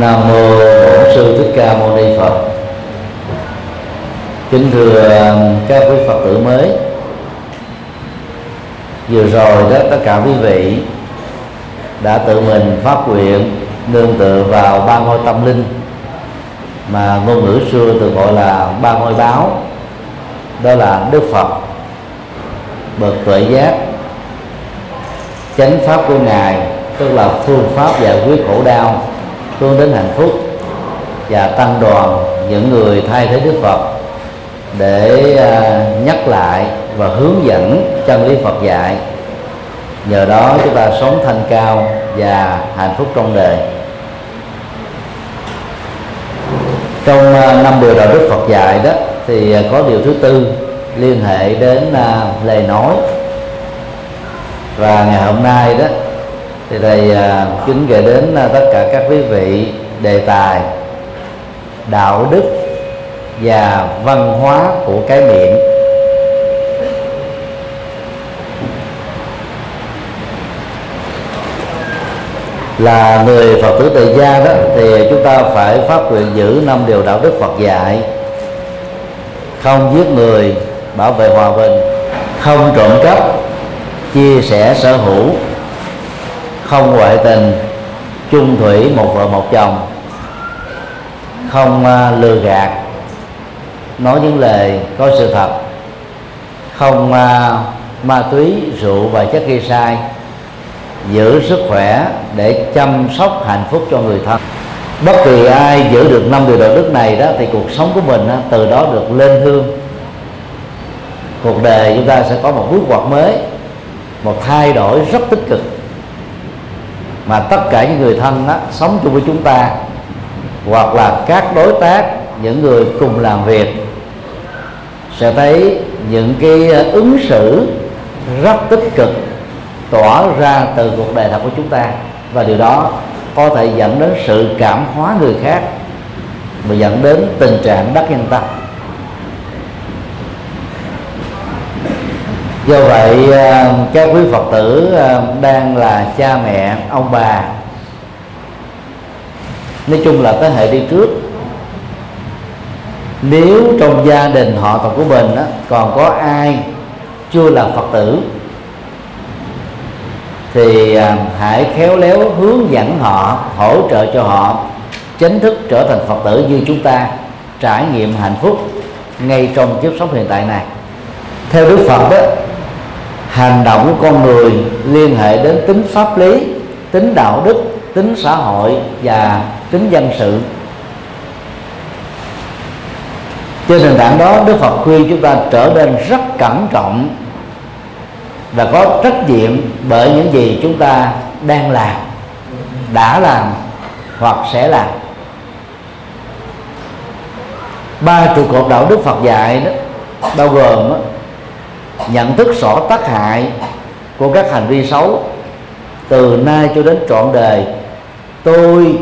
nam mô bổn sư thích ca mâu ni phật. Kính thưa um, các quý phật tử mới. Vừa rồi đó, tất cả quý vị đã tự mình phát nguyện nương tựa vào ba ngôi tâm linh mà ngôn ngữ xưa được gọi là ba ngôi báo đó là đức phật, bậc tuệ giác, chánh pháp của ngài, tức là phương pháp giải quyết khổ đau hướng đến hạnh phúc và tăng đoàn những người thay thế đức phật để à, nhắc lại và hướng dẫn chân lý phật dạy. Nhờ đó chúng ta sống thanh cao và hạnh phúc trong đời. Trong à, năm điều đạo đức phật dạy đó thì à, có điều thứ tư liên hệ đến lời nói. Và ngày hôm nay đó thì thầy à, kính gửi đến à, tất cả các quý vị đề tài đạo đức và văn hóa của cái miệng. Là người phật tử tại gia đó thì chúng ta phải phát nguyện giữ năm điều đạo đức phật dạy. Không giết người bảo vệ hòa bình. Không trộm cắp chia sẻ sở hữu không ngoại tình chung thủy một vợ một chồng. Không à, lừa gạt nói những lời có sự thật. Không à, ma túy rượu và chất gây sai. Giữ sức khỏe để chăm sóc hạnh phúc cho người thân. Bất kỳ ai giữ được năm điều đạo đức này đó thì cuộc sống của mình đó, từ đó được lên hương. Cuộc đời chúng ta sẽ có một bước ngoặt mới một thay đổi rất tích cực mà tất cả những người thân đó, sống chung với chúng ta hoặc là các đối tác những người cùng làm việc sẽ thấy những cái ờ, ứng xử rất tích cực tỏa ra từ cuộc đời thật của chúng ta. Và điều đó có thể dẫn đến sự cảm hóa người khác và dẫn đến tình trạng đắc nhân tâm. Do vậy ờ, các quý phật tử ờ, đang là cha mẹ ông bà. Nói chung là thế hệ đi trước nếu trong gia đình họ tộc của mình đó, còn có ai chưa là phật tử thì ờ, hãy khéo léo hướng dẫn họ hỗ trợ cho họ chính thức trở thành phật tử như chúng ta trải nghiệm hạnh phúc ngay trong kiếp sống hiện tại này. Theo đức phật đó hành động của con người liên hệ đến tính pháp lý tính đạo đức tính xã hội và tính dân sự. Trên nền tảng đó đức phật khuyên chúng ta trở nên rất cẩn trọng và có trách nhiệm bởi những gì chúng ta đang làm đã làm hoặc sẽ làm. Ba trụ cột đạo đức phật dạy đó bao gồm đó, nhận thức rõ tác hại của các hành vi xấu. Từ nay cho đến trọn đời, tôi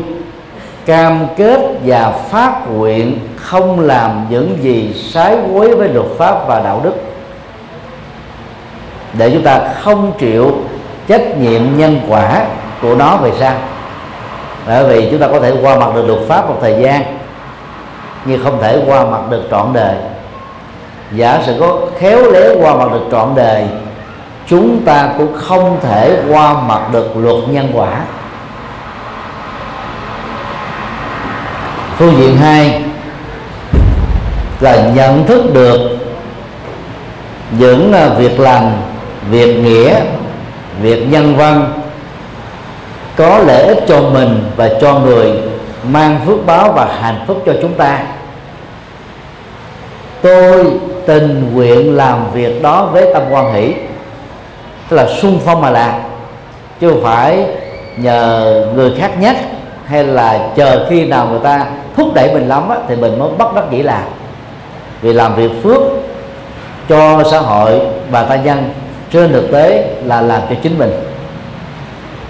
cam kết và phát nguyện không làm những gì trái quấy với luật pháp và đạo đức. Để chúng ta không chịu trách nhiệm nhân quả của nó về sau. Bởi vì chúng ta có thể qua mặt được luật pháp một thời gian, nhưng không thể qua mặt được trọn đời giả sử có khéo léo qua mặt được trọn đề chúng ta cũng không thể qua mặt được luật nhân quả. Phương diện hai là nhận thức được những à, việc lành, việc nghĩa, việc nhân văn có lợi ích cho mình và cho người, mang phước báo và hạnh phúc cho chúng ta. Tôi tình nguyện làm việc đó với tâm quan hỷ. Tức là sung phong mà làm chứ không phải nhờ người khác nhắc hay là chờ khi nào người ta thúc đẩy mình lắm á, thì mình mới bắt đắc dĩ làm. Vì làm việc phước cho xã hội và ta nhân trên thực tế là làm cho chính mình.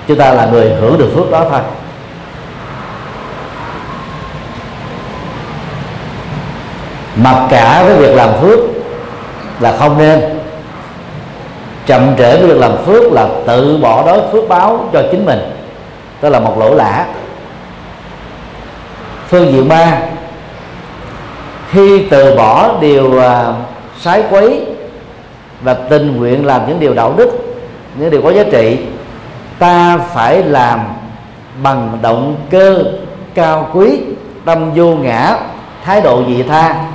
Chúng ta là người hưởng được phước đó thôi. Mặc cả với việc làm phước là không nên. Chậm trễ với việc làm phước là tự bỏ đói phước báo cho chính mình. Đó là một lỗ lã. Phương diện ba khi từ bỏ điều uh, sái quấy và tình nguyện làm những điều đạo đức những điều có giá trị ta phải làm bằng động cơ cao quý tâm vô ngã thái độ vị tha.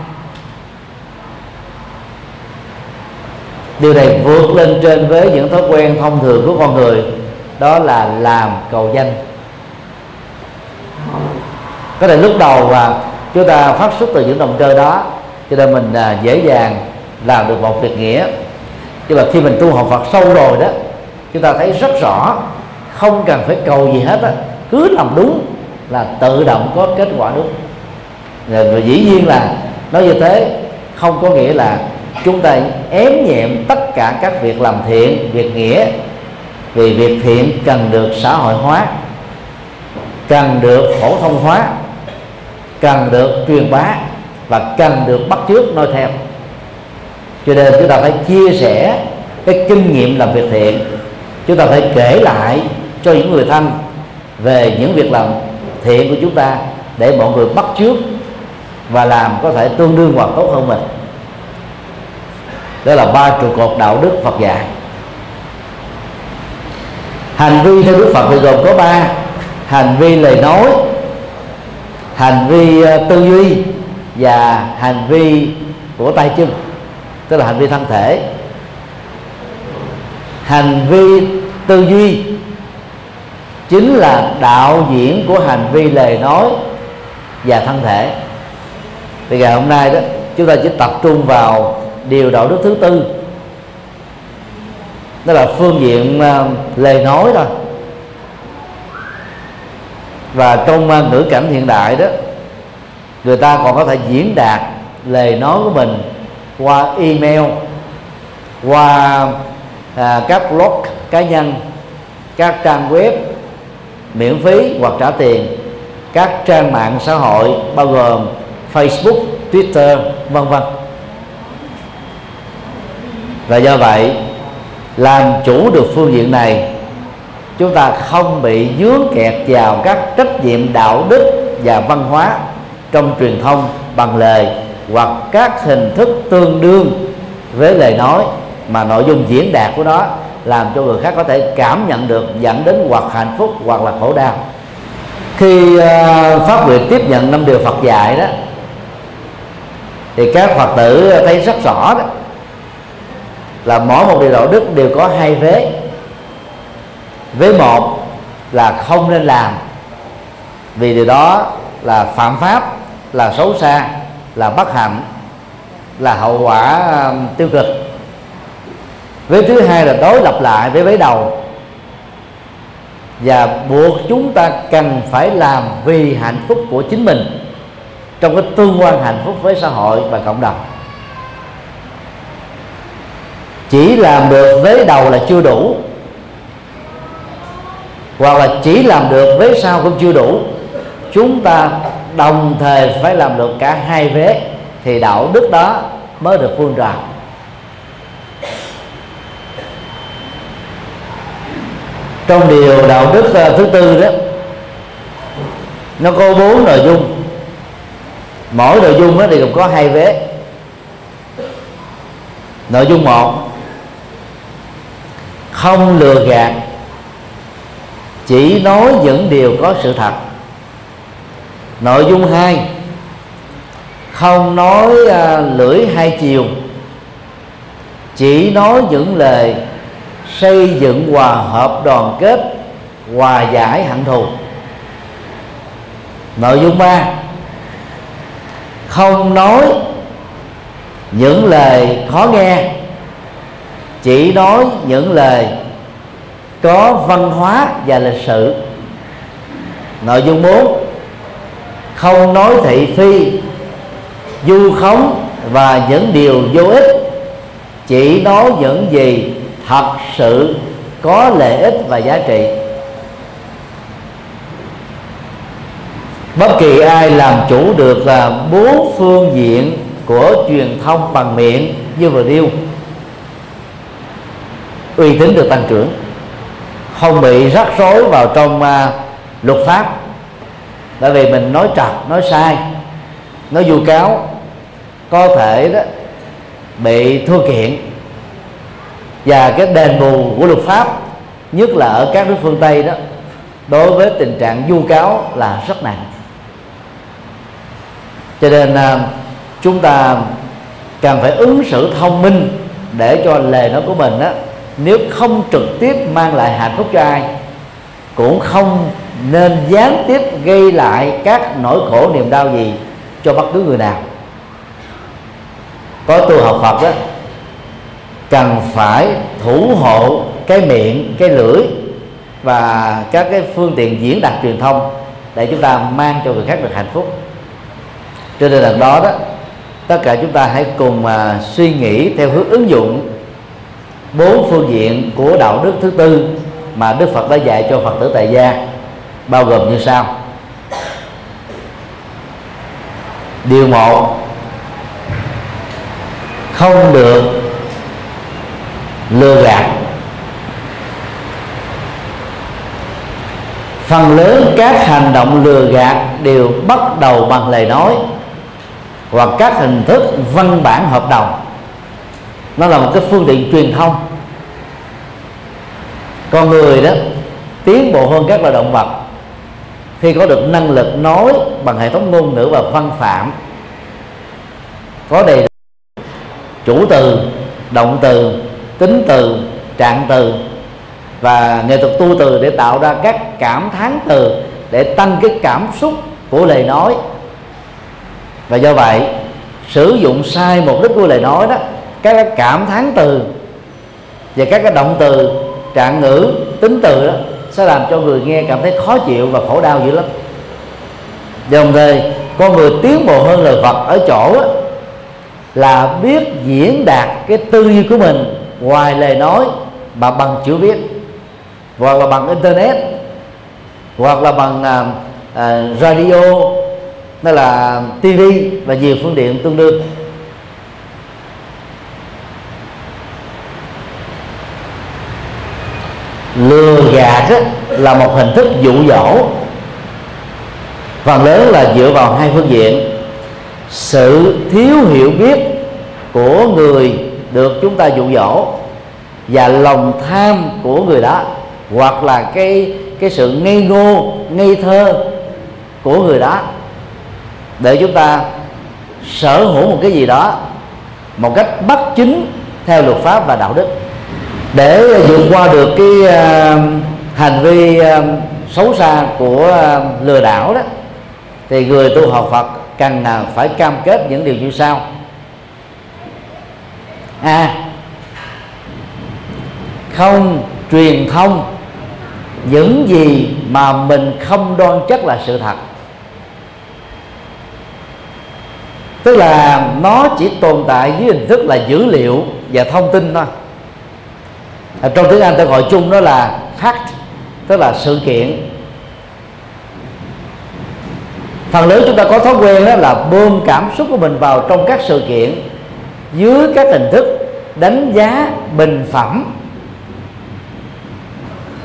Điều này vượt lên trên với những thói quen thông thường của con người, đó là làm cầu danh. Có thể lúc đầu và chúng ta phát xuất từ những động cơ đó, cho nên mình à, dễ dàng làm được một việc nghĩa. Nhưng mà khi mình tu học Phật sâu rồi đó, chúng ta thấy rất rõ, không cần phải cầu gì hết á, cứ làm đúng là tự động có kết quả đúng. Và dĩ nhiên là nói như thế không có nghĩa là chúng ta ém nhẹm tất cả các việc làm thiện, việc nghĩa. Vì việc thiện cần được xã hội hóa, cần được phổ thông hóa, cần được truyền bá và cần được bắt chước noi theo. Cho nên chúng ta phải chia sẻ cái kinh nghiệm làm việc thiện. Chúng ta phải kể lại cho những người thân về những việc làm thiện của chúng ta để mọi người bắt chước và làm có thể tương đương hoặc tốt hơn mình đó là ba trụ cột đạo đức Phật dạy. Hành vi theo Đức Phật thì gồm có ba. Hành vi lời nói, hành vi ờ, tư duy và hành vi của tay chân, tức là hành vi thân thể. Hành vi tư duy chính là đạo diễn của hành vi lời nói và thân thể. Thì ngày hôm nay đó, chúng ta chỉ tập trung vào điều đạo đức thứ tư. Đó là phương diện uh, lời nói thôi và trong uh, ngữ cảnh hiện đại đó người ta còn có thể diễn đạt lời nói của mình qua email qua à, các blog cá nhân các trang web miễn phí hoặc trả tiền các trang mạng xã hội bao gồm Facebook, Twitter, vân vân và do vậy làm chủ được phương diện này chúng ta không bị dướng kẹt vào các trách nhiệm đạo đức và văn hóa trong truyền thông bằng lời hoặc các hình thức tương đương với lời nói mà nội dung diễn đạt của nó làm cho người khác có thể cảm nhận được dẫn đến hoặc hạnh phúc hoặc là khổ đau. Khi uh, pháp nguyện tiếp nhận năm điều Phật dạy đó thì các Phật tử thấy rất rõ đó là mỗi một điều đạo đức đều có hai vế. Vế một là không nên làm, vì điều đó là phạm pháp, là xấu xa, là bất hạnh, là hậu quả um, tiêu cực. Vế thứ hai là đối lập lại với vế đầu. Và buộc chúng ta cần phải làm vì hạnh phúc của chính mình trong cái tương quan hạnh phúc với xã hội và cộng đồng chỉ làm được vế đầu là chưa đủ. Hoặc là chỉ làm được vế sau cũng chưa đủ. Chúng ta đồng thời phải làm được cả hai vế, thì đạo đức đó mới được phương trào. Trong điều đạo đức ờ, thứ tư đó, nó có bốn nội dung. Mỗi nội dung đó thì gồm có hai vế. Nội dung một không lừa gạt chỉ nói những điều có sự thật. Nội dung hai không nói uh, lưỡi hai chiều chỉ nói những lời xây dựng hòa hợp đoàn kết hòa giải hận thù. Nội dung ba không nói những lời khó nghe chỉ nói những lời có văn hóa và lịch sử. Nội dung 4 không nói thị phi du khống và những điều vô ích. Chỉ nói những gì thật sự có lợi ích và giá trị. Bất kỳ ai làm chủ được là bốn phương diện của truyền thông bằng miệng như vừa nêu uy tín được tăng trưởng không bị rắc rối vào trong uh, luật pháp bởi vì mình nói trật nói sai nói vu cáo có thể đó bị thua kiện và cái đền bù của luật pháp nhất là ở các nước phương tây đó đối với tình trạng vu cáo là rất nặng cho nên uh, chúng ta cần phải ứng xử thông minh để cho lời nói của mình đó nếu không trực tiếp mang lại hạnh phúc cho ai cũng không nên gián tiếp gây lại các nỗi khổ niềm đau gì cho bất cứ người nào. Có tu học Phật đó cần phải thủ hộ cái miệng cái lưỡi và các cái phương tiện diễn đạt truyền thông để chúng ta mang cho người khác được hạnh phúc. Cho nên lần đó đó tất cả chúng ta hãy cùng uh, suy nghĩ theo hướng ứng dụng bốn phương diện của đạo đức thứ tư mà Đức Phật đã dạy cho Phật tử tại gia, bao gồm như sau. Điều một, không được lừa gạt. Phần lớn các hành động lừa gạt đều bắt đầu bằng lời nói hoặc các hình thức văn bản hợp đồng nó là một cái phương tiện truyền thông. Con người đó, tiến bộ hơn các loài động vật khi có được năng lực nói bằng hệ thống ngôn ngữ và văn phạm. Có đầy đủ chủ từ, động từ, tính từ, trạng từ và nghệ thuật tu từ để tạo ra các cảm thán từ để tăng cái cảm xúc của lời nói. Và do vậy, sử dụng sai mục đích của lời nói đó các cái cảm thán từ và các cái động từ trạng ngữ tính từ đó sẽ làm cho người nghe cảm thấy khó chịu và khổ đau dữ lắm. Đồng thời con người tiến bộ hơn lời Phật ở chỗ đó, là biết diễn đạt cái tư duy của mình ngoài lời nói mà bằng chữ viết hoặc là bằng internet hoặc là bằng à, à, radio hay là TV và nhiều phương tiện tương đương. Lừa gạt đó, là một hình thức dụ dỗ. Phần lớn là dựa vào hai phương diện. Sự thiếu hiểu biết của người được chúng ta dụ dỗ và lòng tham của người đó hoặc là cái cái sự ngây ngô ngây thơ của người đó. Để chúng ta sở hữu một cái gì đó một cách bất chính theo luật pháp và đạo đức để vượt qua được cái ờ, hành vi ờ, xấu xa của ờ, lừa đảo đó thì người tu học Phật cần phải cam kết những điều như sau. A. À, không truyền thông những gì mà mình không đoan chắc là sự thật. Tức là nó chỉ tồn tại dưới hình thức là dữ liệu và thông tin thôi. À, trong tiếng anh ta gọi chung đó là fact, tức là sự kiện. Phần lớn chúng ta có thói quen đó là bơm cảm xúc của mình vào trong các sự kiện, dưới các hình thức đánh giá bình phẩm.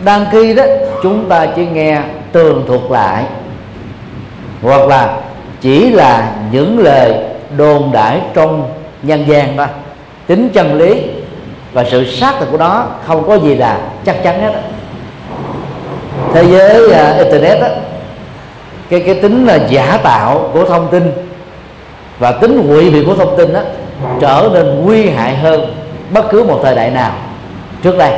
Đang khi đó, chúng ta chỉ nghe tường thuật lại, hoặc là chỉ là những lời đồn đại trong nhân gian đó tính chân lý và sự xác thực của nó không có gì là chắc chắn hết thế giới uh, internet đó, cái cái tính là giả tạo của thông tin và tính ngụy biện của thông tin đó trở nên nguy hại hơn bất cứ một thời đại nào trước đây.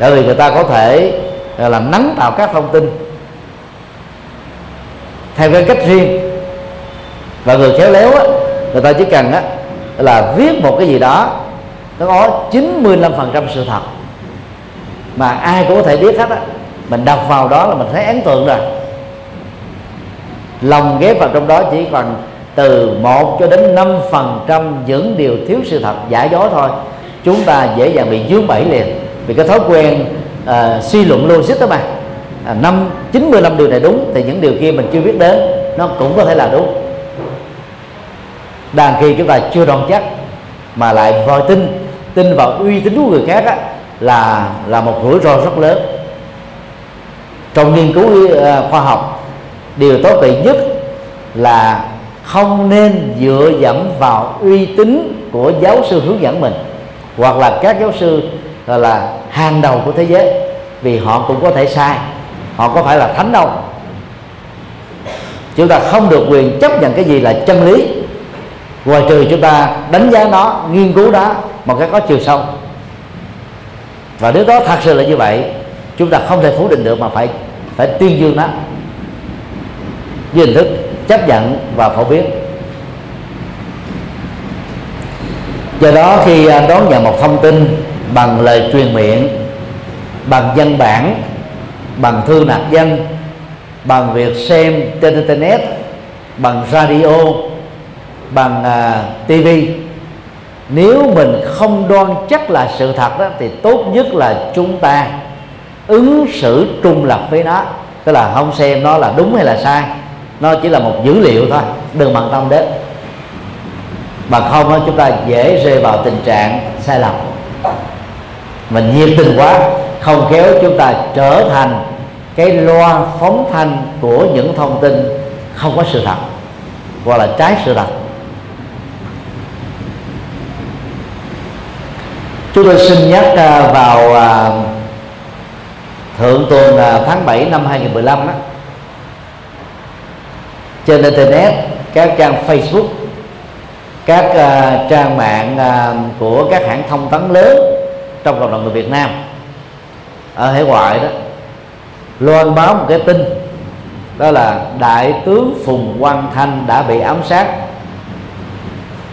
Bởi vì người ta có thể à, làm nắng tạo các thông tin theo cái cách riêng. Và người khéo léo á, người ta chỉ cần á, là viết một cái gì đó nó có 95% sự thật. Mà ai cũng có thể biết hết á. Mình đọc vào đó là mình thấy ấn tượng rồi. Lòng ghép vào trong đó chỉ còn từ 1 cho đến 5 phần trăm những điều thiếu sự thật giả dối thôi. Chúng ta dễ dàng bị dướng bẫy liền vì cái thói quen uh, suy luận logic đó mà. À, năm chín mươi năm điều này đúng thì những điều kia mình chưa biết đến nó cũng có thể là đúng. Đàn khi chúng ta chưa đoan chắc mà lại vòi tin tin vào uy tín của người khác á, là là một rủi ro rất lớn trong nghiên cứu ờ, khoa học điều tốt đẹp nhất là không nên dựa dẫm vào uy tín của giáo sư hướng dẫn mình hoặc là các giáo sư là, là hàng đầu của thế giới vì họ cũng có thể sai họ có phải là thánh đâu chúng ta không được quyền chấp nhận cái gì là chân lý ngoài trừ chúng ta đánh giá nó nghiên cứu đó một cái có chiều sâu. Và nếu đó thật sự là như vậy chúng ta không thể phủ định được mà phải phải tuyên dương nó. Với hình thức chấp nhận và phổ biến. Do đó khi à, đón nhận một thông tin bằng lời truyền miệng bằng văn bản bằng thư nạp danh bằng việc xem trên internet bằng radio bằng à, uh, TV nếu mình không đoan chắc là sự thật đó thì tốt nhất là chúng ta ứng xử trung lập với nó. Tức là không xem nó là đúng hay là sai. Nó chỉ là một dữ liệu thôi đừng bận tâm đến. Bằng không đó, chúng ta dễ rơi vào tình trạng sai lầm. Mình nhiệt tình quá không khéo chúng ta trở thành cái loa phóng thanh của những thông tin không có sự thật hoặc là trái sự thật. Chúng tôi xin nhắc à, vào à, thượng tuần à, tháng 7 năm 2015 đó, trên internet các trang Facebook các uh, trang mạng uh, của các hãng thông tấn lớn trong cộng đồng người Việt Nam ở hải ngoại đó loan báo một cái tin đó là đại tướng Phùng Quang Thanh đã bị ám sát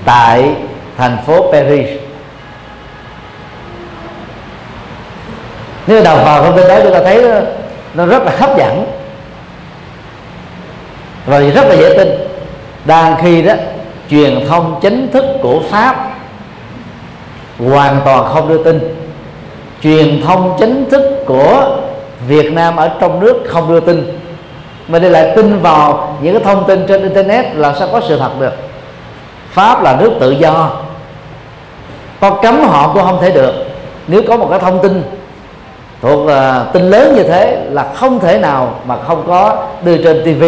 tại thành phố Paris. Nếu đọc vào không tin đó chúng ta thấy nó rất là hấp dẫn. Và rất là dễ tin. Đang khi đó, truyền thông chính thức của pháp hoàn toàn không đưa tin. Truyền thông chính thức của Việt Nam ở trong nước không đưa tin. Mà đây lại tin vào những cái thông tin trên internet là sao có sự thật được? Pháp là nước tự do. Có cấm họ cũng không thể được. Nếu có một cái thông tin thuộc uh, tin lớn như thế là không thể nào mà không có đưa trên TV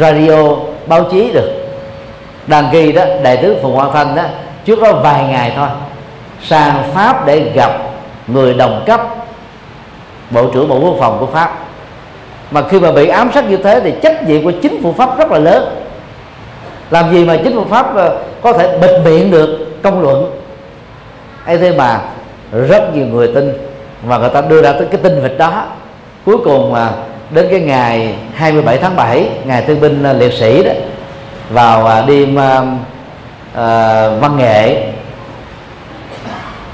radio báo chí được. Đăng ký đó đại tướng phùng quang thanh đó trước đó vài ngày thôi sang pháp để gặp người đồng cấp bộ trưởng bộ quốc phòng của pháp. Mà khi mà bị ám sát như thế thì trách nhiệm của chính phủ pháp rất là lớn. Làm gì mà chính phủ pháp à, có thể bịt miệng được công luận? Ấy thế mà rất nhiều người tin và người ta đưa ra tới cái tin vịt đó. Cuối cùng mà đến cái ngày 27 tháng 7 ngày thương binh ờ, liệt sĩ đó vào ờ, đêm à, văn nghệ.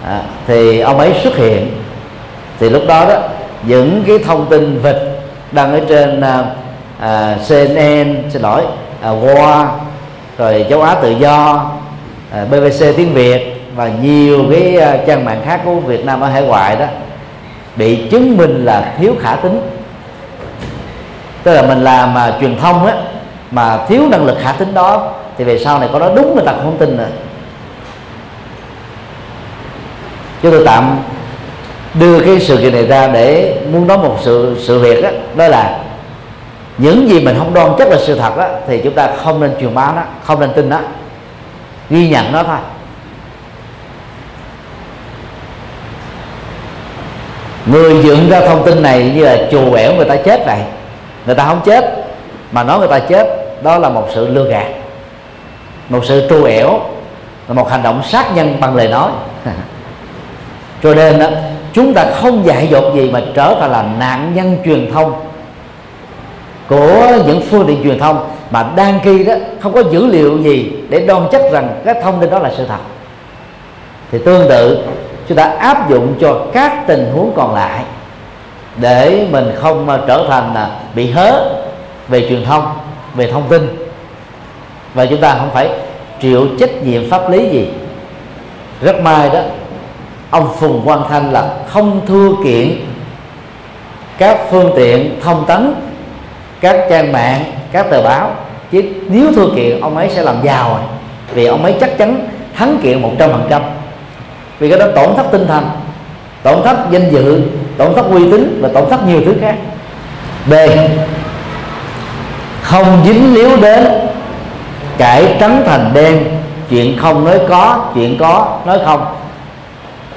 À, thì ông ấy xuất hiện. Thì lúc đó đó những cái thông tin vịt đăng ở trên à, CNN xin lỗi à, Hoa rồi châu Á tự do à, BBC tiếng Việt và nhiều cái trang mạng khác của Việt Nam ở hải ngoại đó bị chứng minh là thiếu khả tính. Tức là mình làm mà truyền thông á mà thiếu năng lực khả tính đó thì về sau này có nói đúng người ta không tin nữa chúng tôi tạm đưa cái sự kiện này ra để muốn nói một sự sự việc đó, đó là những gì mình không đoan chắc là sự thật đó, thì chúng ta không nên truyền bá nó không nên tin nó. Ghi nhận nó thôi. Người dựng ra thông tin này như là chù ẻo người ta chết vậy. Người ta không chết, mà nói người ta chết, đó là một sự lừa gạt. Một sự trù ẻo là một hành động sát nhân bằng lời nói. Cho nên đó chúng ta không dạy dột gì mà trở thành là nạn nhân truyền thông của những phương tiện truyền thông mà đang khi đó, không có dữ liệu gì để đoan chắc rằng cái thông tin đó là sự thật. Thì tương tự chúng ta áp dụng cho các tình huống còn lại để mình không trở thành là bị hớ về truyền thông, về thông tin. Và chúng ta không phải chịu trách nhiệm pháp lý gì. Rất may đó, ông phùng quang thanh là không thưa kiện các phương tiện thông tấn, các trang mạng, các tờ báo. Chứ nếu thưa kiện, ông ấy sẽ làm giàu rồi. Vì ông ấy chắc chắn thắng kiện một trăm phần trăm vì cái đó tổn thất tinh thần, tổn thất danh dự, tổn thất uy tín và tổn thất nhiều thứ khác. B. Không dính líu đến cải trắng thành đen. Chuyện không nói có, chuyện có nói không.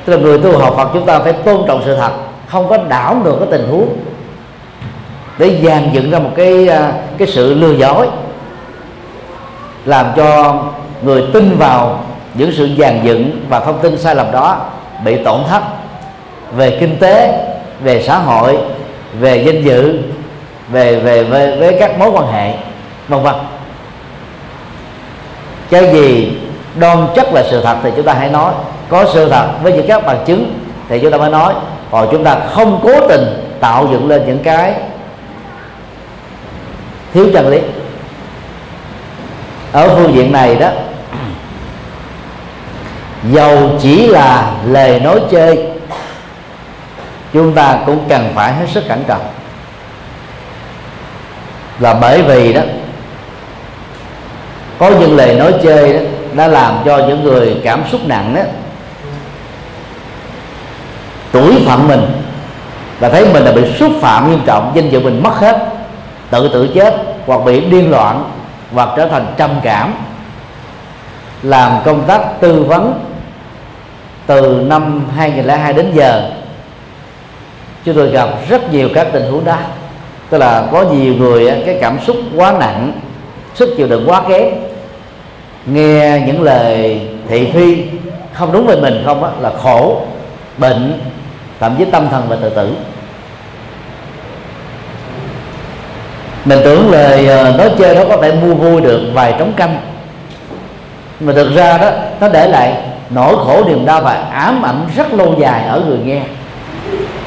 Tức là người tu học Phật chúng ta phải tôn trọng sự thật, không có đảo được cái tình huống. Để dàn dựng ra một cái à, cái sự lừa dối, làm cho người tin vào những sự dàn dựng và thông tin sai lầm đó bị tổn thất về kinh tế về xã hội về danh dự về về với, với các mối quan hệ vân vân. Cái gì đoan chất là sự thật thì chúng ta hãy nói có sự thật với những các bằng chứng thì chúng ta mới nói. Còn chúng ta không cố tình tạo dựng lên những cái thiếu chân lý. Ở phương diện này đó dầu chỉ là lời nói chơi, chúng ta cũng cần phải hết sức cẩn trọng. Là bởi vì đó, có những lời nói chơi đó đã làm cho những người cảm xúc nặng đó, tuổi phận mình và thấy mình là bị xúc phạm nghiêm trọng, danh dự mình mất hết, tự tử chết hoặc bị điên loạn hoặc trở thành trầm cảm, làm công tác tư vấn từ năm 2002 đến giờ chúng tôi gặp rất nhiều các tình huống đó. Tức là có nhiều người cái cảm xúc quá nặng sức chịu đựng quá kém. Nghe những lời thị phi không đúng về mình không á, là khổ bệnh thậm chí tâm thần và tự tử. Mình tưởng lời ờ, nói chơi đó có thể mua vui được vài trống canh mà thực ra đó, nó để lại nỗi khổ niềm đau và ám ảnh rất lâu dài ở người nghe.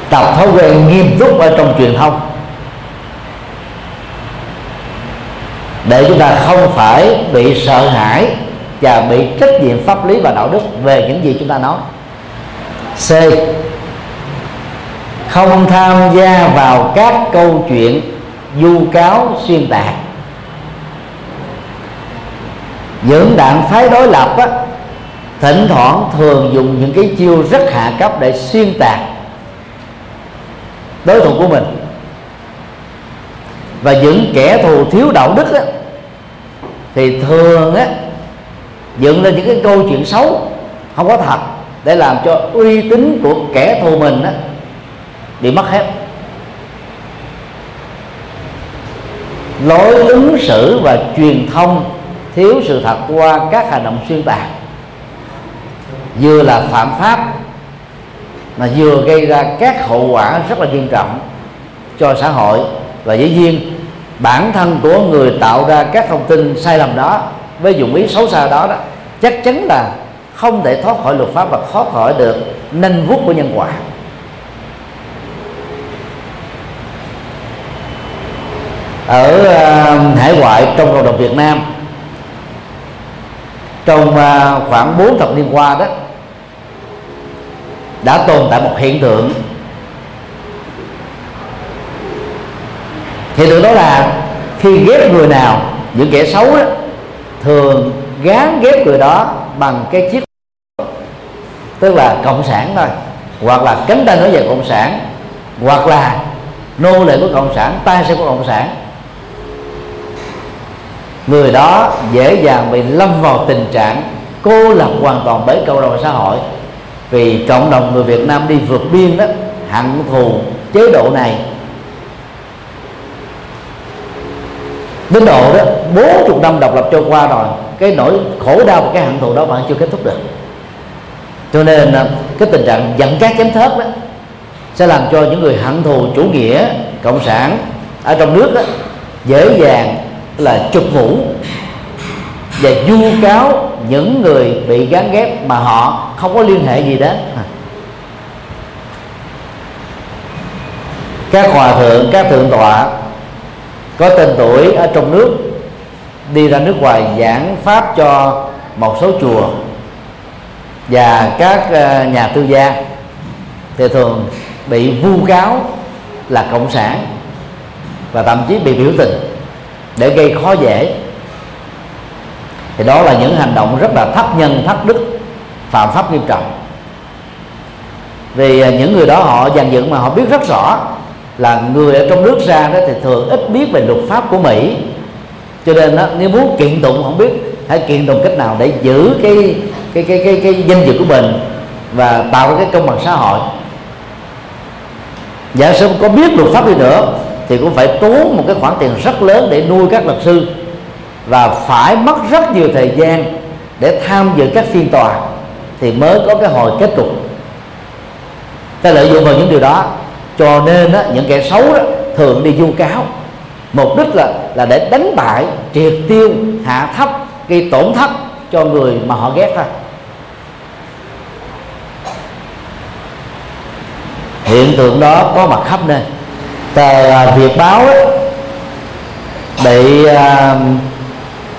Tập thói quen nghiêm túc ở trong truyền thông. Để chúng ta không phải bị sợ hãi và bị trách nhiệm pháp lý và đạo đức về những gì chúng ta nói. C. Không tham gia vào các câu chuyện du cáo xuyên tạc những đảng phái đối lập á, thỉnh thoảng thường dùng những cái chiêu rất hạ cấp để xuyên tạc đối thủ của mình. Và những kẻ thù thiếu đạo đức á, thì thường á dựng lên những cái câu chuyện xấu không có thật để làm cho uy tín của kẻ thù mình á, bị mất hết lối ứng xử và truyền thông thiếu sự thật qua các hành động xuyên tạc vừa là phạm pháp mà vừa gây ra các hậu quả rất là nghiêm trọng cho xã hội. Và dĩ nhiên bản thân của người tạo ra các thông tin sai lầm đó với dụng ý xấu xa đó đó chắc chắn là không thể thoát khỏi luật pháp và thoát khỏi được nanh vuốt của nhân quả. Ở uh, hải ngoại trong cộng đồng Việt Nam trong à, khoảng 4 thập niên qua đó đã tồn tại một hiện tượng. Hiện tượng đó là khi ghép người nào những kẻ xấu đó, thường gán ghép người đó bằng cái chiếc tức là cộng sản thôi hoặc là cánh tay nói về cộng sản hoặc là nô lệ của cộng sản tay sẽ của cộng sản người đó dễ dàng bị lâm vào tình trạng cô lập hoàn toàn bởi cộng đồng xã hội. Vì cộng đồng người Việt Nam đi vượt biên đó hận thù chế độ này. Đến độ đó 40 năm độc lập trôi qua rồi cái nỗi khổ đau và cái hận thù đó vẫn chưa kết thúc được. Cho nên à, cái tình trạng giận cát chém thớt đó sẽ làm cho những người hận thù chủ nghĩa cộng sản ở trong nước đó, dễ dàng là chụp mũ và du cáo những người bị gán ghép mà họ không có liên hệ gì đó. các hòa thượng, các thượng tọa có tên tuổi ở trong nước đi ra nước ngoài giảng pháp cho một số chùa và các ờ, nhà tư gia thì thường bị vu cáo là cộng sản và thậm chí bị biểu tình để gây khó dễ. Thì đó là những hành động rất là thấp nhân thấp đức phạm pháp nghiêm trọng. Vì à, những người đó họ dàn dựng mà họ biết rất rõ là người ở trong nước ra đó thì thường ít biết về luật pháp của Mỹ. Cho nên đó, nếu muốn kiện tụng không biết hãy kiện tụng cách nào để giữ cái cái cái cái cái danh dự của mình và tạo ra cái công bằng xã hội. Giả sử có biết luật pháp đi nữa thì cũng phải tốn một cái khoản tiền rất lớn để nuôi các luật sư và phải mất rất nhiều thời gian để tham dự các phiên tòa thì mới có cái hồi kết cục. Ta lợi dụng vào những điều đó, cho nên á, những kẻ xấu đó thường đi vu cáo. Mục đích là là để đánh bại, triệt tiêu, hạ thấp, gây tổn thất cho người mà họ ghét thôi. Hiện tượng đó có mặt khắp nơi tờ à, Việt báo ấy, bị à,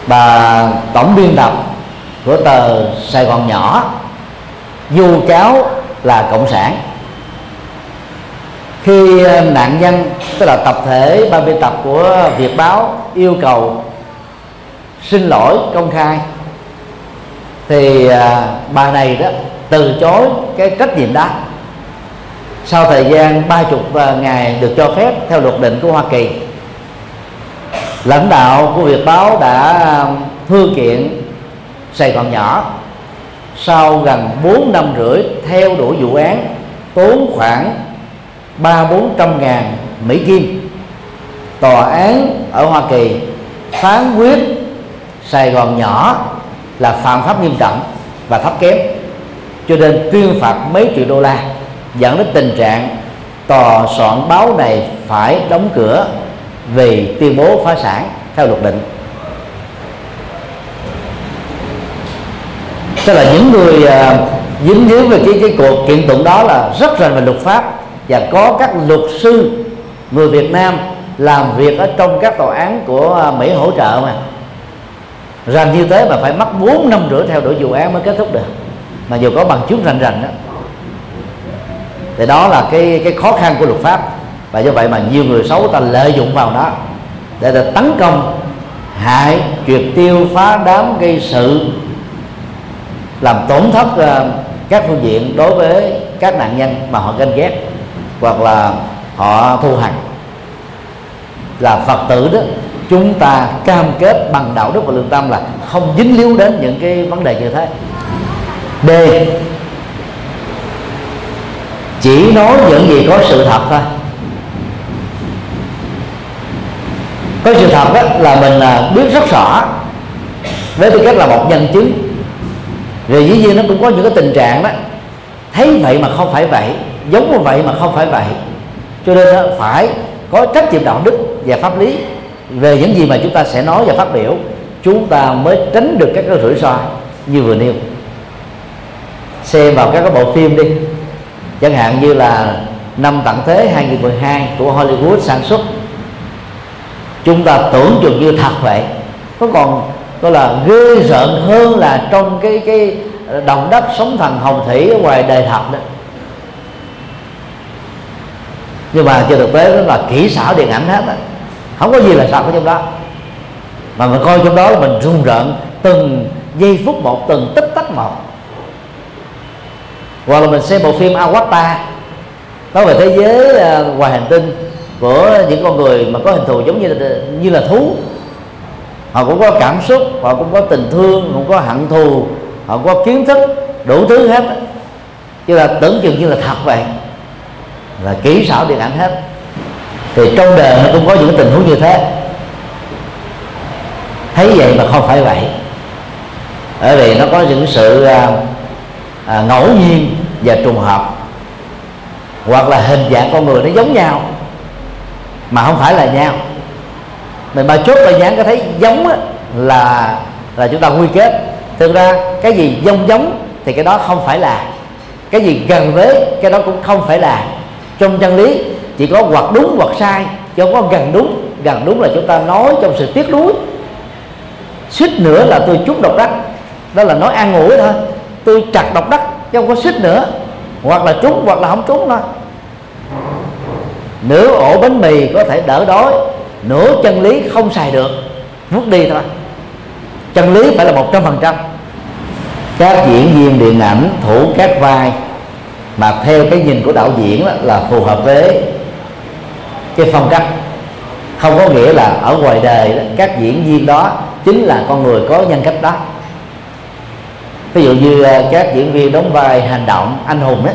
bà tổng biên tập của tờ Sài Gòn nhỏ vu cáo là cộng sản. Khi à, nạn nhân tức là tập thể ban biên tập của Việt báo yêu cầu xin lỗi công khai thì à, bà này đó từ chối cái trách nhiệm đó sau thời gian ba chục à, ngày được cho phép theo luật định của Hoa Kỳ lãnh đạo của Việt báo đã um, thư kiện Sài Gòn nhỏ. Sau gần 4 năm rưỡi theo đuổi vụ án tốn khoảng ba bốn trăm ngàn Mỹ Kim. Tòa án ở Hoa Kỳ phán quyết Sài Gòn nhỏ là phạm pháp nghiêm trọng và thấp kém cho nên tuyên phạt mấy triệu đô la dẫn đến tình trạng tòa soạn báo này phải đóng cửa vì tuyên bố phá sản theo luật định. Tức là những người uh, dính díu về cái cái cuộc kiện tụng đó là rất rành về luật pháp và có các luật sư người Việt Nam làm việc ở trong các tòa án của à, Mỹ hỗ trợ mà. Rằng như thế mà phải mất 4 năm rưỡi theo đuổi vụ án mới kết thúc được. Mà dù có bằng chứng rành rành đó thì đó là cái cái khó khăn của luật pháp. Và do vậy mà nhiều người xấu ta lợi dụng vào đó để, ta tấn công hại triệt tiêu phá đám gây sự làm tổn thất uh, các phương diện đối với các nạn nhân mà họ ganh ghét hoặc là họ thu hằn. Là phật tử đó chúng ta cam kết bằng đạo đức và lương tâm là không dính líu đến những cái vấn đề như thế. D chỉ nói những gì có sự thật thôi. Có sự thật đó là mình là biết rất rõ với tư cách là một nhân chứng. Rồi dĩ nhiên nó cũng có những cái tình trạng đó, thấy vậy mà không phải vậy, giống như vậy mà không phải vậy. Cho nên phải có trách nhiệm đạo đức và pháp lý về những gì mà chúng ta sẽ nói và phát biểu, chúng ta mới tránh được các cái rủi ro như vừa nêu. Xem vào các cái bộ phim đi chẳng hạn như là năm tận thế 2012 của Hollywood sản xuất, chúng ta tưởng chừng như thật vậy. Có còn có là ghê rợn hơn là trong cái cái đồng đất sống thần hồng thủy ở ngoài đời thật đó. Nhưng mà trên thực tế đó là kỹ xảo điện ảnh hết á. Không có gì là sao ở trong đó. Mà mình coi trong đó mình run rợn từng giây phút một, từng tích tắc một hoặc là mình xem bộ phim Avatar. Nói về thế giới à, ngoài hành tinh của những con người mà có hình thù giống như là, như là thú. Họ cũng có cảm xúc họ cũng có tình thương cũng có hận thù họ có kiến thức đủ thứ hết. Chứ là tưởng chừng như là thật vậy. Là kỹ xảo điện ảnh hết. Thì trong đời nó cũng có những tình huống như thế. Thấy vậy mà không phải vậy. Bởi vì nó có những sự uh, à, ngẫu nhiên và trùng hợp. Hoặc là hình dạng con người nó giống nhau mà không phải là nhau. Mình mà chốt ba dáng có thấy giống á, là là chúng ta quy kết. Thực ra cái gì giống giống thì cái đó không phải là. Cái gì gần với cái đó cũng không phải là. Trong chân lý chỉ có hoặc đúng hoặc sai chứ không có gần đúng. Gần đúng là chúng ta nói trong sự tiếc nuối. Suýt nữa là tôi chút độc đắc. Đó là nói an ủi thôi tôi chặt độc đắc chứ không có xích nữa. Hoặc là trúng hoặc là không trúng thôi. Nửa ổ bánh mì có thể đỡ đói nửa chân lý không xài được vứt đi thôi. Chân lý phải là một trăm phần trăm. Các diễn viên điện ảnh thủ các vai mà theo cái nhìn của đạo diễn là phù hợp với cái phong cách. Không có nghĩa là ở ngoài đời đó, các diễn viên đó chính là con người có nhân cách đó ví dụ như à, các diễn viên đóng vai hành động anh hùng ấy,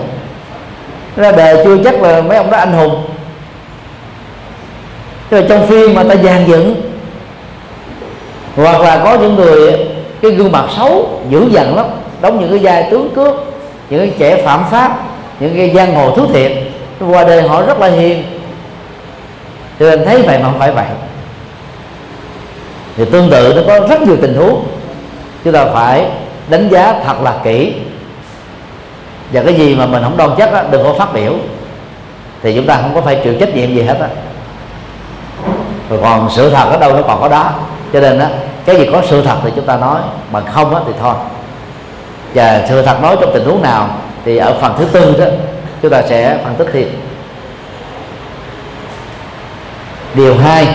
ra đời chưa chắc là mấy ông đó anh hùng. Rồi trong phim mà ta dàn dựng, hoặc là có những người, cái gương mặt xấu, dữ dằn lắm, đóng những cái vai tướng cướp, những cái trẻ phạm pháp, những cái giang hồ thú thiệt qua đời họ rất là hiền. Cho nên thấy vậy mà không phải vậy. Thì tương tự nó có rất nhiều tình huống, chúng ta phải đánh giá thật là kỹ. Và cái gì mà mình không đoan chắc đó, đừng có phát biểu. Thì chúng ta không có phải chịu trách nhiệm gì hết á. Rồi còn sự thật ở đâu nó còn có đó cho nên á cái gì có sự thật thì chúng ta nói bằng không á thì thôi. Và sự thật nói trong tình huống nào thì ở phần thứ tư đó chúng ta sẽ phân tích thêm. Điều hai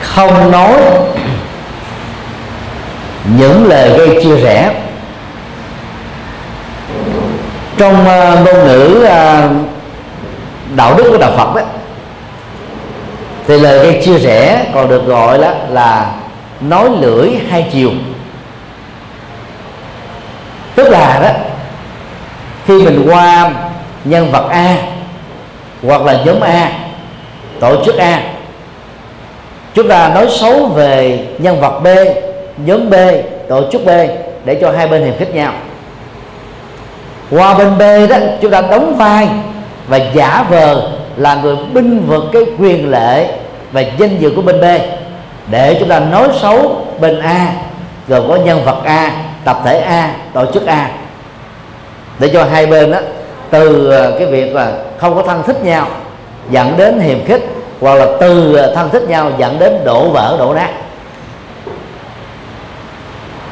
không nói những lời gây chia rẽ. Trong uh, ngôn ngữ uh, đạo đức của đạo Phật đó thì lời gây chia rẽ còn được gọi là là nói lưỡi hai chiều. Tức là đó khi mình qua nhân vật A hoặc là nhóm A tổ chức A chúng ta nói xấu về nhân vật B nhóm B tổ chức B để cho hai bên hiềm khích nhau. Qua bên B đó, chúng ta đóng vai và giả vờ là người binh vực cái quyền lệ và danh dự của bên B. Để chúng ta nói xấu bên A, gồm có nhân vật A, tập thể A, tổ chức A. Để cho hai bên đó, từ ờ, cái việc là không có thân thích nhau, dẫn đến hiềm khích, hoặc là từ ờ, thân thích nhau dẫn đến đổ vỡ, đổ nát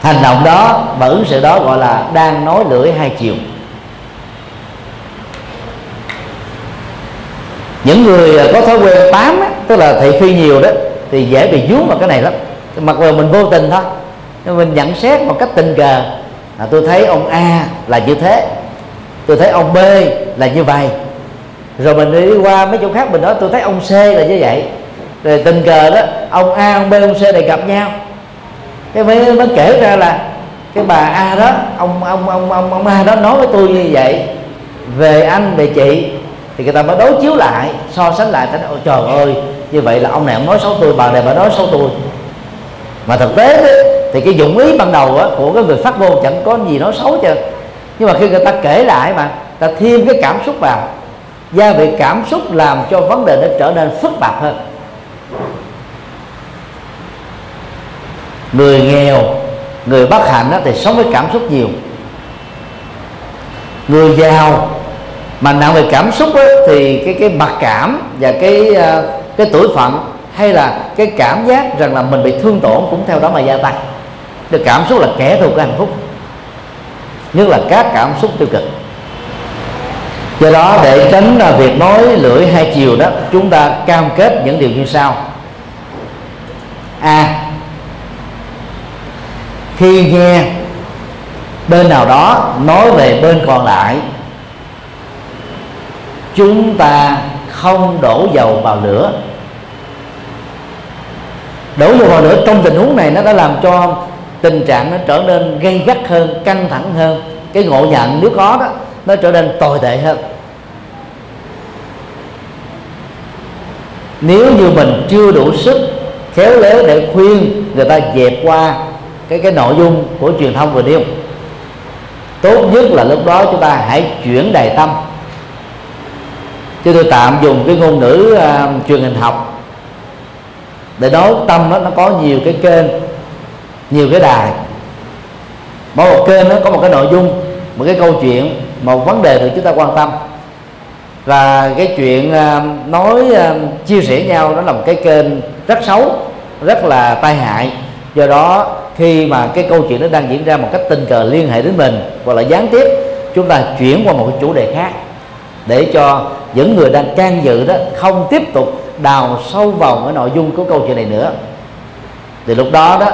hành động đó và ứng xử đó gọi là đang nói lưỡi hai chiều. Những người có thói quen tám á, tức là thị phi nhiều đó thì dễ bị vướng vào cái này lắm. Mặc dù mình vô tình thôi nhưng mình nhận xét một cách tình cờ à, tôi thấy ông A là như thế tôi thấy ông B là như vậy. Rồi mình đi qua mấy chỗ khác mình nói tôi thấy ông C là như vậy. Rồi tình cờ đó ông A ông B ông C này gặp nhau cái mới mới kể ra là cái bà A đó ông ông ông ông ông A đó nói với tôi như vậy. Về anh về chị thì người ta mới đối chiếu lại so sánh lại. Thấy ôi trời ơi như vậy là ông này ông nói xấu tôi bà này bà nói xấu tôi. Mà thực tế đó, thì cái dụng ý ban đầu của cái người phát ngôn chẳng có gì nói xấu chứ. Nhưng mà khi người ta kể lại mà ta thêm cái cảm xúc vào gia vị cảm xúc làm cho vấn đề nó trở nên phức tạp hơn. Người nghèo người bất hạnh đó thì sống với cảm xúc nhiều. Người giàu mà nặng về cảm xúc đó, thì cái cái mặc cảm và cái ờ, cái tuổi phận hay là cái cảm giác rằng là mình bị thương tổn cũng theo đó mà gia tăng. Được cảm xúc là kẻ thù của hạnh phúc nhất là các cảm xúc tiêu cực. Do đó để tránh ờ, việc nói lưỡi hai chiều đó chúng ta cam kết những điều như sau. A khi nghe bên nào đó nói về bên còn lại, chúng ta không đổ dầu vào lửa. Đổ dầu vào lửa trong tình huống này nó đã làm cho tình trạng nó trở nên gây gắt hơn, căng thẳng hơn. Cái ngộ nhận nếu có đó, nó trở nên tồi tệ hơn. Nếu như mình chưa đủ sức khéo léo để khuyên người ta dẹp qua cái cái nội dung của truyền thông vừa nêu. Tốt nhất là lúc đó chúng ta hãy chuyển đề tâm. Chứ tôi tạm dùng cái ngôn ngữ uh, truyền hình học để nói tâm đó, nó có nhiều cái kênh nhiều cái đài. Mỗi một kênh nó có một cái nội dung một cái câu chuyện một vấn đề được chúng ta quan tâm. Và cái chuyện uh, nói uh, chia sẻ nhau đó là một cái kênh rất xấu rất là tai hại. Do đó khi mà cái câu chuyện nó đang diễn ra một cách tình cờ liên hệ đến mình hoặc là gián tiếp chúng ta chuyển qua một cái chủ đề khác để cho những người đang can dự đó không tiếp tục đào sâu vào cái nội dung của câu chuyện này nữa. Thì lúc đó đó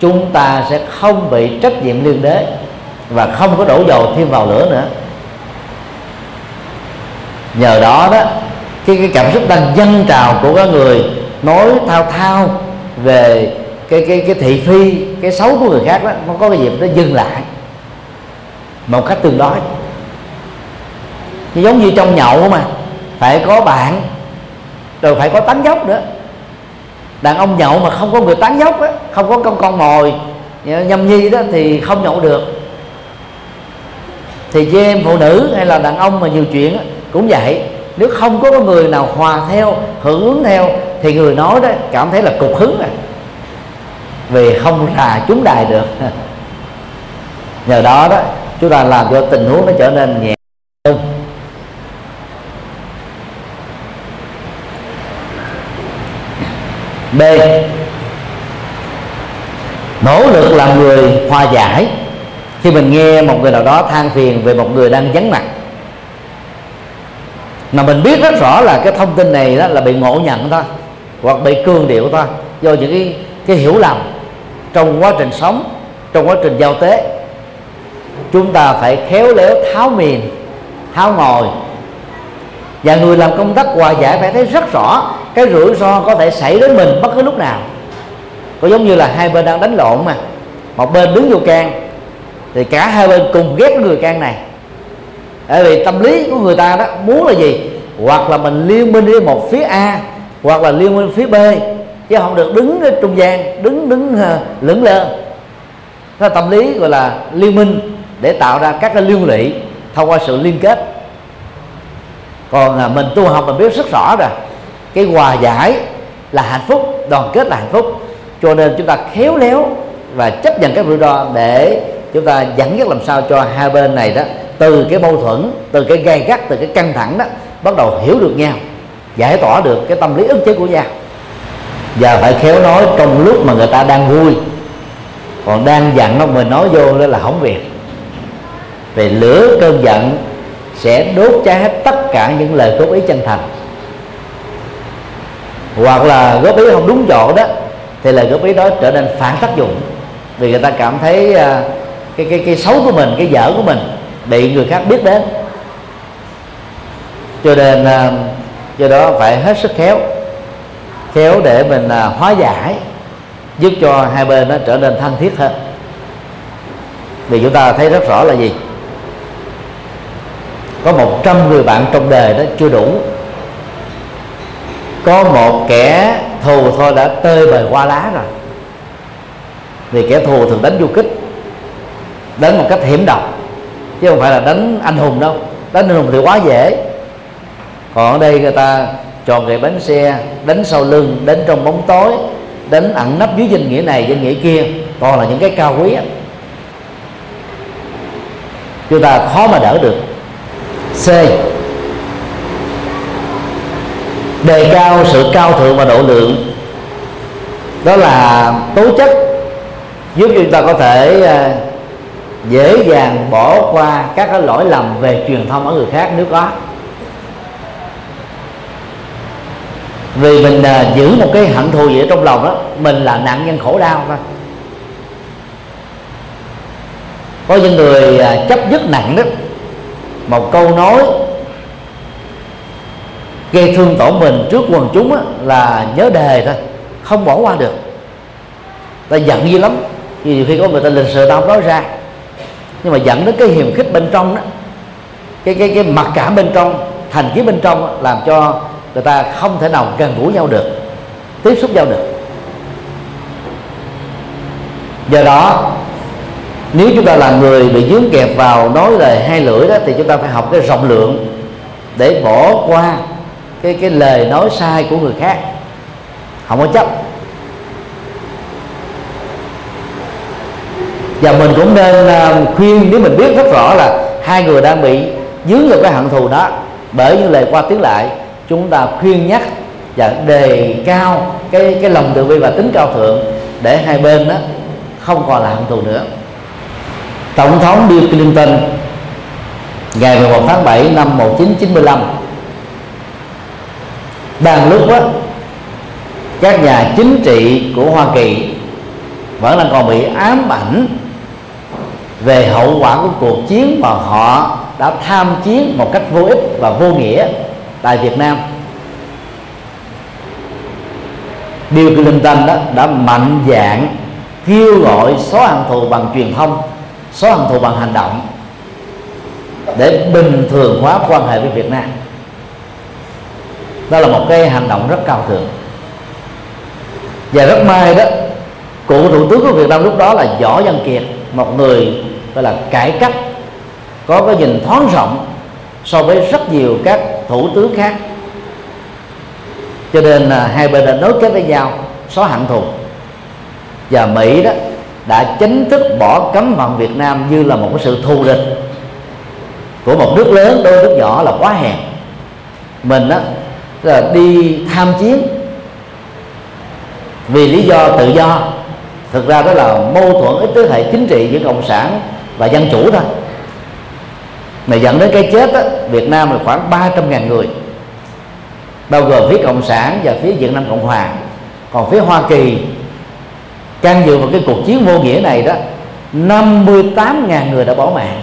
chúng ta sẽ không bị trách nhiệm liên đế và không có đổ dầu thêm vào lửa nữa. Nhờ đó đó cái, cái cảm xúc đang dâng trào của các người nói thao thao về cái cái cái thị phi, cái xấu của người khác đó, nó có cái gì nó dừng lại. Một cách tương đối. Giống như trong nhậu mà, phải có bạn, rồi phải có tán dốc nữa. Đàn ông nhậu mà không có người tán dốc á, không có con con mồi, nhâm nhi đó thì không nhậu được. Thì chị em phụ nữ hay là đàn ông mà nhiều chuyện cũng vậy. Nếu không có người nào hòa theo, hưởng ứng theo, thì người nói đó cảm thấy là cục hứng à vì không là chúng đài được. Nhờ đó đó, chúng ta làm cho tình huống nó trở nên nhẹ hơn. B. Nỗ lực làm người hòa giải. Khi mình nghe một người nào đó than phiền về một người đang vắng mặt. Mà mình biết rất rõ là cái thông tin này đó là bị ngộ nhận thôi, hoặc bị cương điệu thôi, do những cái cái hiểu lầm trong quá trình sống, trong quá trình giao tế, chúng ta phải khéo léo tháo miền tháo ngồi. Và người làm công tác hòa giải phải thấy rất rõ cái rủi ro có thể xảy đến mình bất cứ lúc nào. Có giống như là hai bên đang đánh lộn mà. Một bên đứng vô can, thì cả hai bên cùng ghét người can này. Bởi vì tâm lý của người ta đó, muốn là gì? Hoặc là mình liên minh với một phía a, hoặc là liên minh phía b chứ không được đứng ở trung gian đứng đứng uh, lững lơ. Là tâm lý gọi là liên minh để tạo ra các cái liên lụy thông qua sự liên kết. Còn à, mình tu học mình biết rất rõ rồi cái hòa giải là hạnh phúc đoàn kết là hạnh phúc. Cho nên chúng ta khéo léo và chấp nhận các rủi ro để chúng ta dẫn dắt làm sao cho hai bên này đó từ cái mâu thuẫn từ cái gay gắt từ cái căng thẳng đó bắt đầu hiểu được nhau giải tỏa được cái tâm lý ức chế của nhau và phải khéo nói trong lúc mà người ta đang vui. Còn đang giận nó, mình nói vô đó là hỏng việc. Về lửa cơn giận sẽ đốt cháy hết tất cả những lời góp ý chân thành. Hoặc là góp ý không đúng chỗ đó, thì lời góp ý đó trở nên phản tác dụng. Vì người ta cảm thấy à, cái cái cái xấu của mình, cái dở của mình bị người khác biết đến. Cho nên à, do đó phải hết sức khéo khéo để mình à, hóa giải giúp cho hai bên nó trở nên thân thiết hơn. Vì chúng ta thấy rất rõ là gì? Có một trăm người bạn trong đời đó chưa đủ. Có một kẻ thù thôi đã tơi bời qua lá rồi. Vì kẻ thù thường đánh du kích đánh một cách hiểm độc chứ không phải là đánh anh hùng đâu. Đánh anh hùng thì quá dễ. Còn ở đây người ta chọn gậy bánh xe đánh sau lưng đánh trong bóng tối đánh ẩn nấp dưới danh nghĩa này, danh nghĩa kia. Còn là những cái cao quý chúng ta khó mà đỡ được. C. Đề cao sự cao thượng và độ lượng. Đó là tố chất giúp chúng ta có thể à, dễ dàng bỏ qua các cái lỗi lầm về truyền thông ở người khác nếu có. Vì mình uh, giữ một cái hận thù gì ở trong lòng đó mình là nạn nhân khổ đau thôi. Có những người uh, chấp nhất nặng đó một câu nói gây thương tổn mình trước quần chúng á, là nhớ đề thôi không bỏ qua được. Ta giận dữ lắm nhiều khi có người ta lịch sự tao không nói ra. Nhưng mà dẫn đến cái hiềm khích bên trong đó cái cái cái mặc cảm bên trong thành kiến bên trong đó, làm cho người ta không thể nào gần gũi nhau được, tiếp xúc nhau được. Do đó, nếu chúng ta là người bị dướng kẹp vào nói lời hai lưỡi đó, thì chúng ta phải học cái rộng lượng để bỏ qua cái cái lời nói sai của người khác. Không có chấp. Và mình cũng nên à, khuyên nếu mình biết rất rõ là hai người đang bị dướng vào cái hận thù đó, bởi những lời qua tiếng lại chúng ta khuyên nhắc và đề cao cái cái lòng từ bi và tính cao thượng để hai bên đó không còn là hận thù nữa. Tổng thống Bill Clinton ngày 11 tháng 7 năm 1995 đang lúc đó các nhà chính trị của Hoa Kỳ vẫn đang còn bị ám ảnh về hậu quả của cuộc chiến mà họ đã tham chiến một cách vô ích và vô nghĩa tại Việt Nam. Bill Clinton đó đã mạnh dạng kêu gọi xóa hận thù bằng truyền thông, xóa hận thù bằng hành động để bình thường hóa quan hệ với Việt Nam. Đó là một cái hành động rất cao thượng. Và rất may đó cụ thủ tướng của Việt Nam lúc đó là Võ Văn Kiệt, một người gọi là cải cách, có cái nhìn thoáng rộng so với rất nhiều các thủ tướng khác. Cho nên là hai bên đã nối kết với nhau, xóa hận thù. Và Mỹ đó đã chính thức bỏ cấm vận Việt Nam như là một cái sự thù địch của một nước lớn đối với nước nhỏ là quá hèn. Mình đó là đi tham chiến vì lý do tự do. Thực ra đó là mâu thuẫn ít thế hệ chính trị giữa cộng sản và dân chủ thôi mà dẫn đến cái chết đó, Việt Nam là khoảng 300 ngàn người. Bao gồm phía cộng sản và phía Việt Nam Cộng Hòa. Còn phía Hoa Kỳ can dự vào cái cuộc chiến vô nghĩa này đó 58 ngàn người đã bỏ mạng.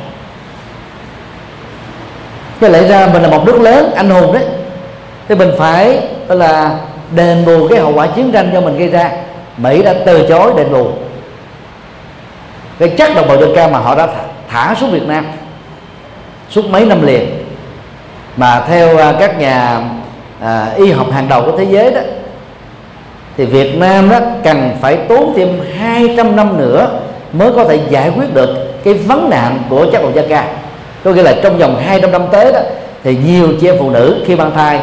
Cái lẽ ra mình là một nước lớn anh hùng đấy. Thì mình phải là đền bù cái hậu quả chiến tranh do mình gây ra. Mỹ đã từ chối đền bù. Cái chất đồng bào dân ca mà họ đã thả xuống Việt Nam suốt mấy năm liền. Mà theo à, các nhà à, y học hàng đầu của thế giới đó thì Việt Nam đó cần phải tốn thêm 200 năm nữa mới có thể giải quyết được cái vấn nạn của chất độc da cam. Có nghĩa là trong vòng 200 năm tới đó thì nhiều chị em phụ nữ khi mang thai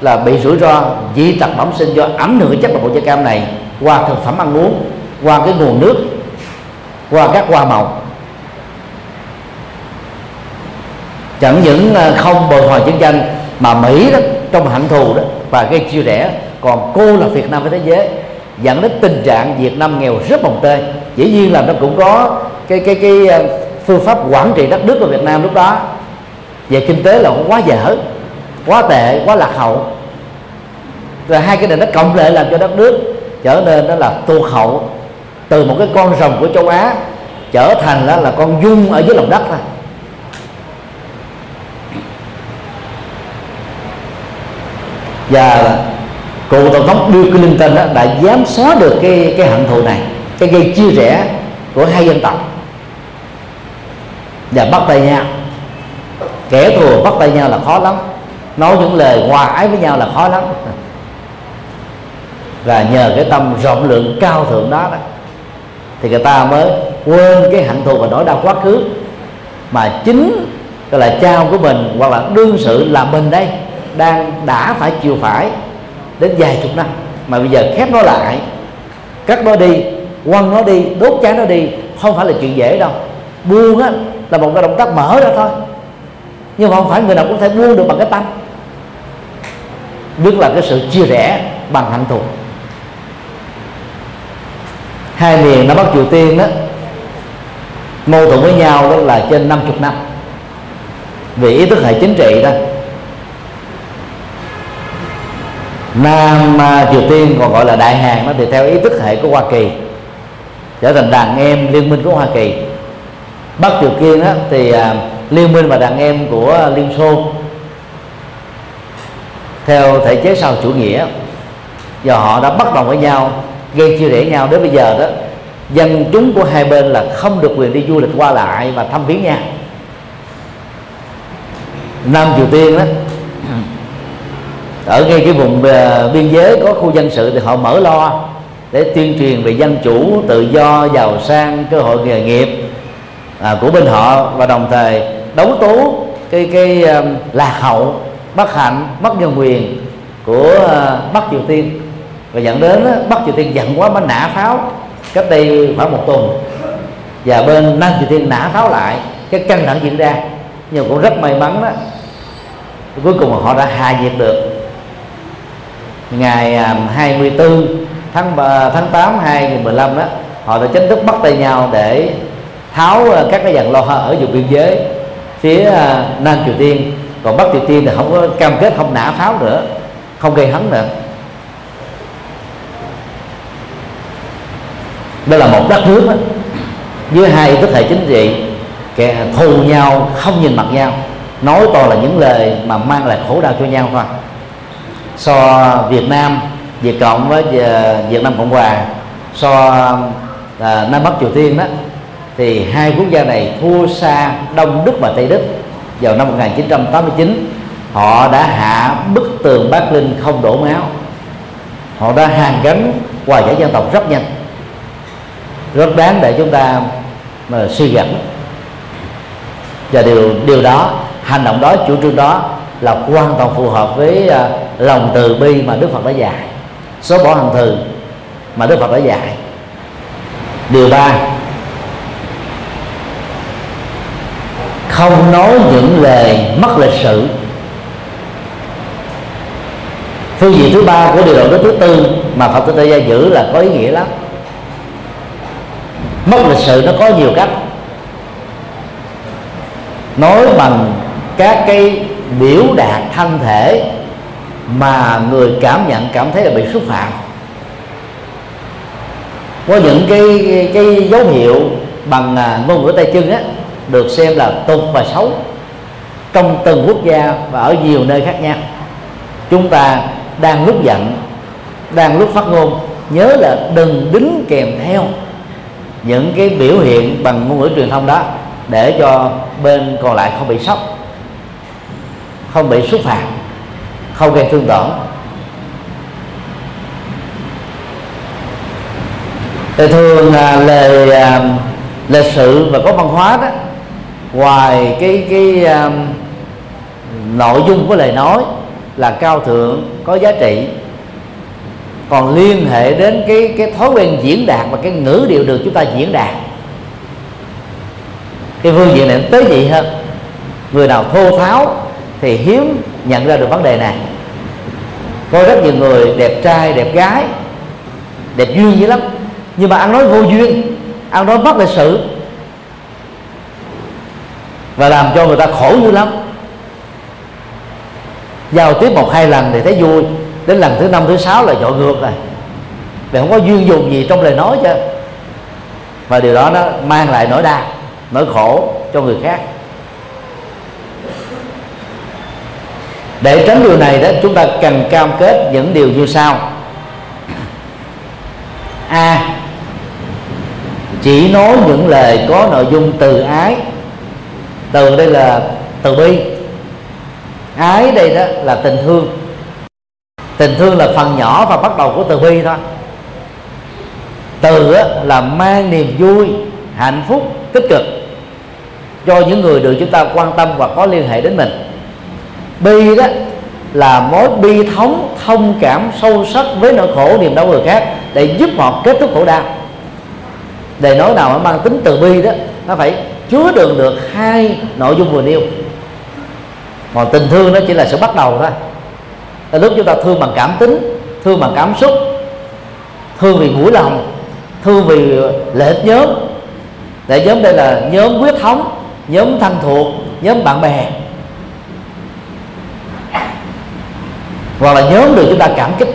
là bị rủi ro dị tật bẩm sinh do ảnh hưởng chất độc da cam này qua thực phẩm ăn uống qua cái nguồn nước qua các hoa màu. Chẳng những ờ, không bồi hồi chiến tranh, mà mỹ đó, trong hận thù đó, và gây chia rẽ. Còn cô là Việt Nam với thế giới, dẫn đến tình trạng Việt Nam nghèo rất bồng tê dĩ nhiên là nó cũng có cái cái cái ờ, phương pháp quản trị đất nước của Việt Nam lúc đó. Về kinh tế là quá dở, quá tệ, quá lạc hậu. Rồi hai cái này nó cộng lại làm cho đất nước trở nên đó là tuột hậu. Từ một cái con rồng của châu Á, trở thành đó là con dung ở dưới lòng đất thôi. Và cụ tổng thống Bill Clinton đó đã dám xóa được cái cái hận thù này cái gây chia rẽ của hai dân tộc. Và bắt tay nhau. Kẻ thù bắt tay nhau là khó lắm. Nói những lời hòa ái với nhau là khó lắm. Và nhờ cái tâm rộng lượng cao thượng đó, đó thì người ta mới quên cái hận thù và nỗi đau quá khứ mà chính gọi là cha của mình hoặc là đương sự là mình đây đang đã phải chịu phải đến vài chục năm. Mà bây giờ khép nó lại, cắt nó đi, quăng nó đi, đốt cháy nó đi, không phải là chuyện dễ đâu. Buông á, là một cái động tác mở ra thôi. Nhưng mà không phải người nào cũng thể buông được bằng cái tâm. Nhất là cái sự chia rẽ bằng hạnh thù. Hai miền nó Bắc Triều Tiên đó mâu thuẫn với nhau đó là trên 50 năm. Vì ý thức hệ chính trị đó Nam Triều Tiên còn gọi là Đại Hàn nó thì theo ý thức hệ của Hoa Kỳ trở thành đàn em liên minh của Hoa Kỳ. Bắc Triều Tiên đó thì à, liên minh và đàn em của Liên Xô. Theo thể chế sau chủ nghĩa và họ đã bắt đầu với nhau gây chia rẽ nhau. Đến bây giờ đó dân chúng của hai bên là không được quyền đi du lịch qua lại và thăm viếng nhau. Nam Triều Tiên đó ở ngay cái vùng à, biên giới có khu dân sự thì họ mở lo để tuyên truyền về dân chủ tự do giàu sang cơ hội nghề nghiệp à, của bên họ và đồng thời đấu tố cái cái um, lạc hậu bất hạnh mất nhân quyền của uh, bắc triều tiên. Và dẫn đến uh, bắc triều tiên giận quá mới nã pháo cách đây khoảng một tuần. Và bên nam triều tiên nã pháo lại cái căng thẳng diễn ra. Nhưng cũng rất may mắn đó cuối cùng họ đã hạ nhiệt được ngày à, 24 tháng 3, tháng 8 2015 đó họ đã chính thức bắt tay nhau để tháo à, các cái dàn lo ở vùng biên giới phía à, Nam Triều Tiên. Còn Bắc Triều Tiên thì không có cam kết không nã pháo nữa không gây hấn nữa. Đó là một đất nước đó, với hai tức hệ chính trị kẻ thù nhau không nhìn mặt nhau nói to là những lời mà mang lại khổ đau cho nhau thôi so Việt Nam Việt Cộng với ờ, Việt Nam Cộng Hòa. So à, Nam Bắc Triều Tiên đó thì hai quốc gia này thua xa Đông Đức và Tây Đức vào năm 1989 họ đã hạ bức tường Berlin không đổ máu. Họ đã hàn gắn hòa giải dân tộc rất nhanh. Rất đáng để chúng ta mà suy gẫm. Và điều điều đó hành động đó chủ trương đó là hoàn toàn phù hợp với uh, lòng từ bi mà Đức Phật đã dạy. Số bỏ hằng từ mà Đức Phật đã dạy. Điều ba. Không nói những lời mất lịch sự phương diện thứ ba của điều đạo đức thứ tư mà Phật tử tại gia giữ là có ý nghĩa lắm. Mất lịch sự nó có nhiều cách. Nói bằng các cái biểu đạt thân thể mà người cảm nhận cảm thấy là bị xúc phạm. Có những cái cái, dấu hiệu bằng à, ngôn ngữ tay chân á được xem là tục và xấu trong từng quốc gia và ở nhiều nơi khác nhau. Chúng ta đang lúc giận đang lúc phát ngôn nhớ là đừng đính kèm theo những cái biểu hiện bằng ngôn ngữ truyền thông đó để cho bên còn lại không bị sốc không bị xúc phạm không gây thương tổn. Thì thường là lời à, lịch sự và có văn hóa đó ngoài cái cái um, nội dung của lời nói là cao thượng có giá trị còn liên hệ đến cái cái thói quen diễn đạt và cái ngữ điệu được chúng ta diễn đạt. Cái phương diện này tế nhị hơn. Người nào thô tháo thì hiếm nhận ra được vấn đề này. Có rất nhiều người đẹp trai, đẹp gái, đẹp duyên dữ lắm. Nhưng mà ăn nói vô duyên, ăn nói mất lịch sự và làm cho người ta khổ dữ lắm. Giao tiếp một hai lần thì thấy vui, đến lần thứ năm, thứ sáu là dội ngược rồi. Vì không có duyên dùng gì trong lời nói chứ. Và điều đó nó mang lại nỗi đau, nỗi khổ cho người khác. Để tránh điều này đó, chúng ta cần cam kết những điều như sau. A. Chỉ nói những lời có nội dung từ ái. Từ đây là từ bi. Ái đây đó là tình thương. Tình thương là phần nhỏ và bắt đầu của từ bi thôi. Từ là mang niềm vui, hạnh phúc, tích cực. Cho những người được chúng ta quan tâm và có liên hệ đến mình bi đó là mối bi thống thông cảm sâu sắc với nỗi khổ niềm đau người khác để giúp họ kết thúc khổ đau. Để nói nào mà mang tính từ bi đó, nó phải chứa đựng được hai nội dung vừa nêu. Còn tình thương nó chỉ là sự bắt đầu thôi. Là lúc chúng ta thương bằng cảm tính, thương bằng cảm xúc, thương vì mũi lòng, thương vì ờ, lệ nhóm. Để nhóm đây là nhóm huyết thống, nhóm thân thuộc, nhóm bạn bè. Hoặc là nhóm được chúng ta cảm kích.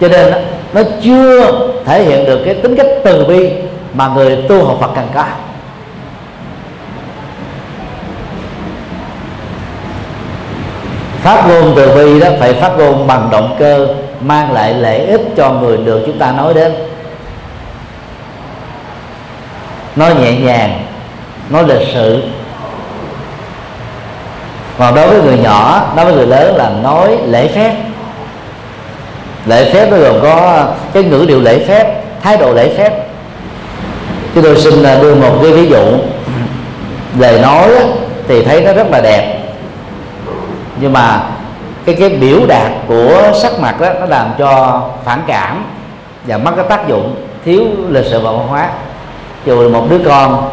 Cho nên đó, nó chưa thể hiện được cái tính cách từ bi mà người tu học Phật cần có. Phát ngôn từ bi đó phải phát ngôn bằng động cơ mang lại lợi ích cho người được chúng ta nói đến. Nói nhẹ nhàng nói lịch sự còn đối với người nhỏ, đối với người lớn là nói lễ phép. Lễ phép nó gồm có cái ngữ điệu lễ phép, thái độ lễ phép. Chúng tôi xin à, đưa một cái ví dụ. Lời nói thì thấy nó rất là đẹp. Nhưng mà cái cái biểu đạt của sắc mặt đó nó làm cho phản cảm và mất cái tác dụng thiếu lịch sự và văn hóa. Dù là một đứa con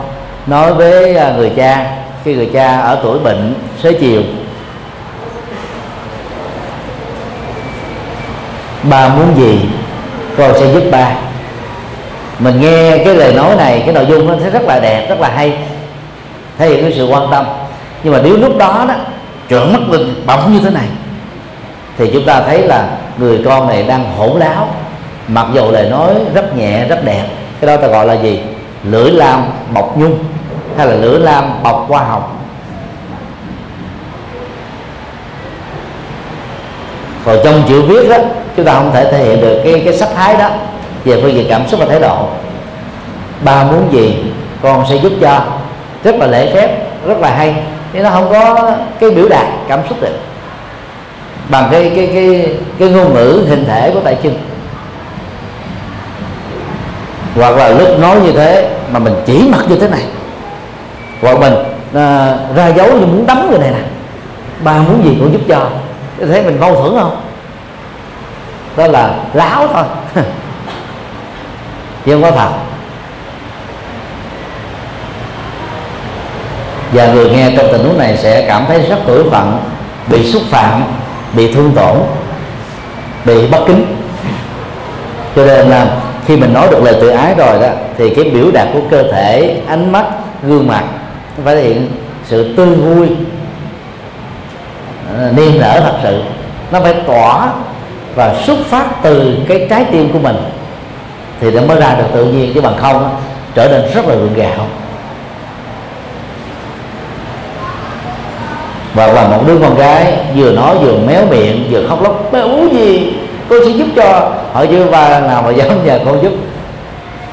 nói với à, người cha khi người cha ở tuổi bệnh xế chiều. Ba muốn gì con sẽ giúp ba. Mình nghe cái lời nói này, cái nội dung nó sẽ rất là đẹp, rất là hay. Thể hiện cái sự quan tâm. Nhưng mà nếu lúc đó đó, trợn mắt lên, bỗng như thế này, thì chúng ta thấy là người con này đang hỗn láo, mặc dù lời nói rất nhẹ, rất đẹp. Cái đó ta gọi là gì? Lưỡi lam bọc nhung hay là lửa lam bọc hoa hồng còn trong chữ viết đó, chúng ta không thể thể hiện được cái cái sắc thái đó. Về phương diện cảm xúc và thái độ. Ba muốn gì, con sẽ giúp cho. Rất là lễ phép, rất là hay. Nhưng nó không có cái biểu đạt cảm xúc được. Bằng cái cái cái cái ngôn ngữ hình thể của tại chân hoặc là lúc nói như thế mà mình chỉ mặt như thế này vợ mình à, ra dấu như muốn đấm người này nè. Ba muốn gì cũng giúp cho. Thế mình mâu thuẫn không? Đó là láo thôi. Chứ không có thật. Và người nghe trong tình huống này sẽ cảm thấy rất tủi phận bị xúc phạm bị thương tổn bị bất kính. Cho nên là khi mình nói được lời tự ái rồi đó thì cái biểu đạt của cơ thể ánh mắt gương mặt phải thể hiện sự tươi vui à, niềm nở thật sự. Nó phải tỏa và xuất phát từ cái trái tim của mình thì nó mới ra được tự nhiên, chứ bằng không trở nên rất là gượng gạo. Và là một đứa con gái vừa nói vừa méo miệng, vừa khóc lóc béo gì? Tôi sẽ giúp cho. Họ chưa ba nào mà dám nhờ con giúp.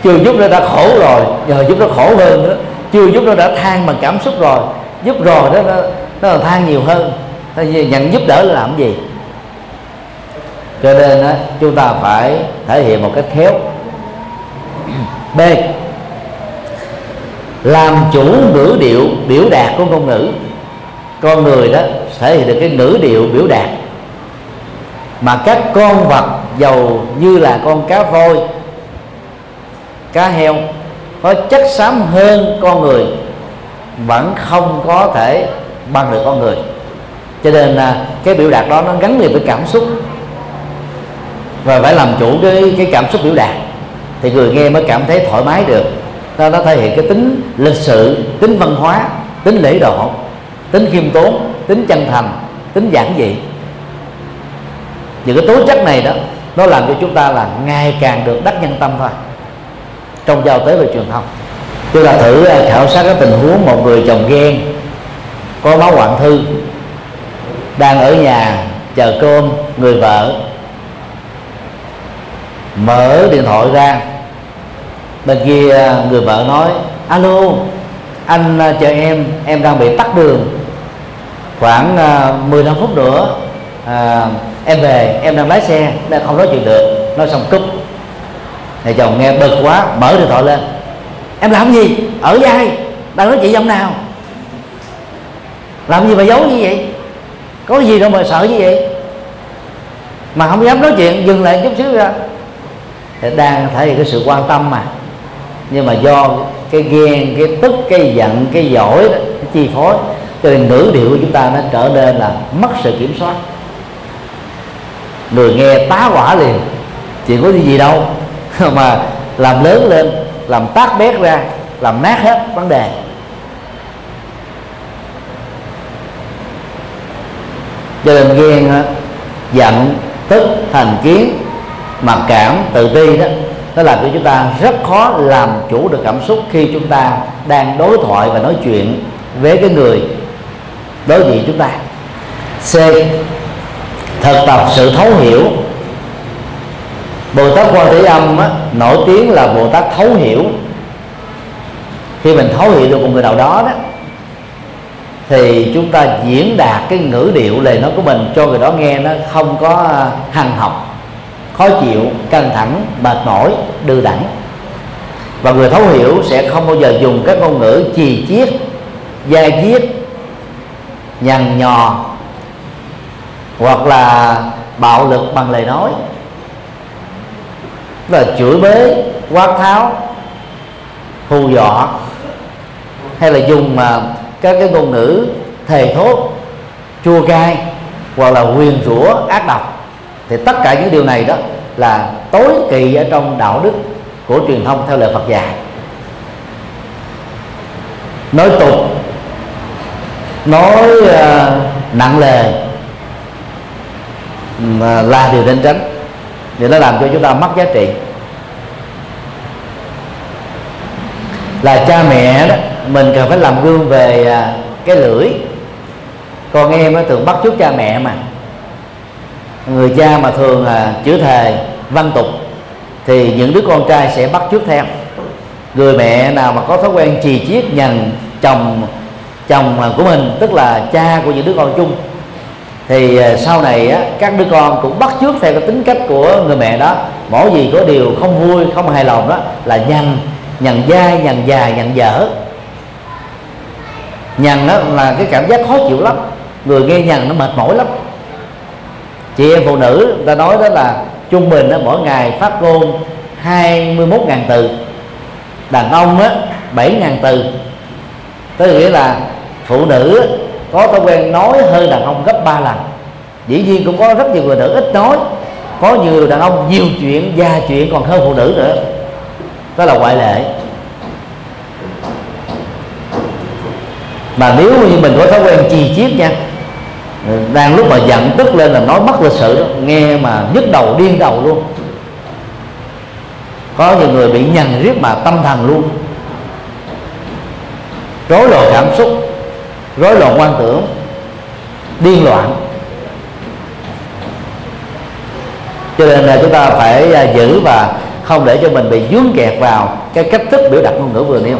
Chưa giúp nó đã khổ rồi, giờ giúp nó khổ hơn nữa chưa giúp nó đã than bằng cảm xúc rồi. Giúp rồi đó nó, nó là than nhiều hơn. Nhận giúp đỡ là làm gì? Cho nên đó, chúng ta phải thể hiện một cách khéo. B. Làm chủ ngữ điệu biểu đạt của ngôn ngữ. Con người đó thể hiện được cái ngữ điệu biểu đạt. Mà các con vật giàu như là con cá voi cá heo có chất xám hơn con người, vẫn không có thể bằng được con người. Cho nên là cái biểu đạt đó nó gắn liền với cảm xúc. Và phải làm chủ cái cái cảm xúc biểu đạt. Thì người nghe mới cảm thấy thoải mái được. Nó nó thể hiện cái tính lịch sự, tính văn hóa, tính lễ độ, tính khiêm tốn, tính chân thành, tính giản dị. Những cái tố chất này đó, nó làm cho chúng ta là ngày càng được đắc nhân tâm thôi trong giao tế và truyền thông. Chúng ta thử à, khảo sát cái tình huống một người chồng ghen có máu hoạn thư đang ở nhà chờ cơm người vợ mở điện thoại ra. Bên kia à, người vợ nói alo anh à, chờ em em đang bị tắt đường. Khoảng 15 phút nữa à, em về em đang lái xe đang không nói chuyện được. Nói xong cúp thầy chồng nghe bực quá, mở điện thoại lên. Em làm gì? Ở với ai? Đang nói chuyện ông nào? Làm gì mà giấu như vậy? Có gì đâu mà sợ như vậy. Mà không dám nói chuyện, dừng lại chút xíu ra. Thì đang thể hiện cái sự quan tâm mà. Nhưng mà do cái ghen, cái tức, cái giận, cái giỏi đó, cái chi phối, cho nên ngữ điệu của chúng ta nó trở nên là mất sự kiểm soát. Người nghe tá quả liền, chuyện có gì đâu. mà làm lớn lên, làm tác bét ra, làm nát hết vấn đề. Cho nên ghen giận, tức, thành kiến, mặc cảm, tự ti đó, nó làm cho chúng ta rất khó làm chủ được cảm xúc khi chúng ta đang đối thoại và nói chuyện với cái người đối diện chúng ta. C. Thực tập sự thấu hiểu bồ tát quan thế âm á, nổi tiếng là bồ tát thấu hiểu. Khi mình thấu hiểu được một người nào đó đó thì chúng ta diễn đạt cái ngữ điệu lời nói của mình cho người đó nghe nó không có à, hằng học khó chịu căng thẳng mệt mỏi đưa đẳng. Và người thấu hiểu sẽ không bao giờ dùng các ngôn ngữ chì chiết dai diết nhằn nhò hoặc là bạo lực bằng lời nói là chửi bới quát tháo hù dọa hay là dùng mà các cái ngôn ngữ thề thốt chua cay hoặc là quyền rủa ác độc. Thì tất cả những điều này đó là tối kỵ ở trong đạo đức của truyền thông theo lời Phật dạy. Nói tục nói uh, nặng lề là điều nên tránh thì nó làm cho chúng ta mất giá trị. Là cha mẹ đó mình cần phải làm gương về à, cái lưỡi. Con em nó thường bắt chước cha mẹ mà. Người cha mà thường à, chữ thề văn tục thì những đứa con trai sẽ bắt chước theo. Người mẹ nào mà có thói quen trì chiết nhằn chồng chồng của mình tức là cha của những đứa con chung thì à, sau này á, các đứa con cũng bắt chước theo cái tính cách của người mẹ đó. Mỗi gì có điều không vui không hài lòng đó là nhằn nhằn dai nhằn dài nhằn dở. Nhằn đó là cái cảm giác khó chịu lắm. Người nghe nhằn nó mệt mỏi lắm. Chị em phụ nữ ta nói đó là trung bình đó, mỗi ngày phát ngôn 21.000 từ. Đàn ông á 7.000 từ. Tức nghĩa là phụ nữ có thói quen nói hơn đàn ông gấp 3 lần. Dĩ nhiên cũng có rất nhiều người nữ ít nói. Có nhiều đàn ông nhiều chuyện, già chuyện còn hơn phụ nữ nữa. Đó là ngoại lệ. Mà nếu như mình có thói quen trì chiết nha, đang lúc mà giận tức lên là nói mất lịch sự đó, nghe mà nhức đầu, điên đầu luôn. Có nhiều người bị nhằn riết mà tâm thần luôn. Rối loạn cảm xúc rối loạn quan tưởng, điên loạn. Cho nên là chúng ta phải à, giữ và không để cho mình bị dướng kẹt vào cái cách thức biểu đạt ngôn ngữ vừa nêu.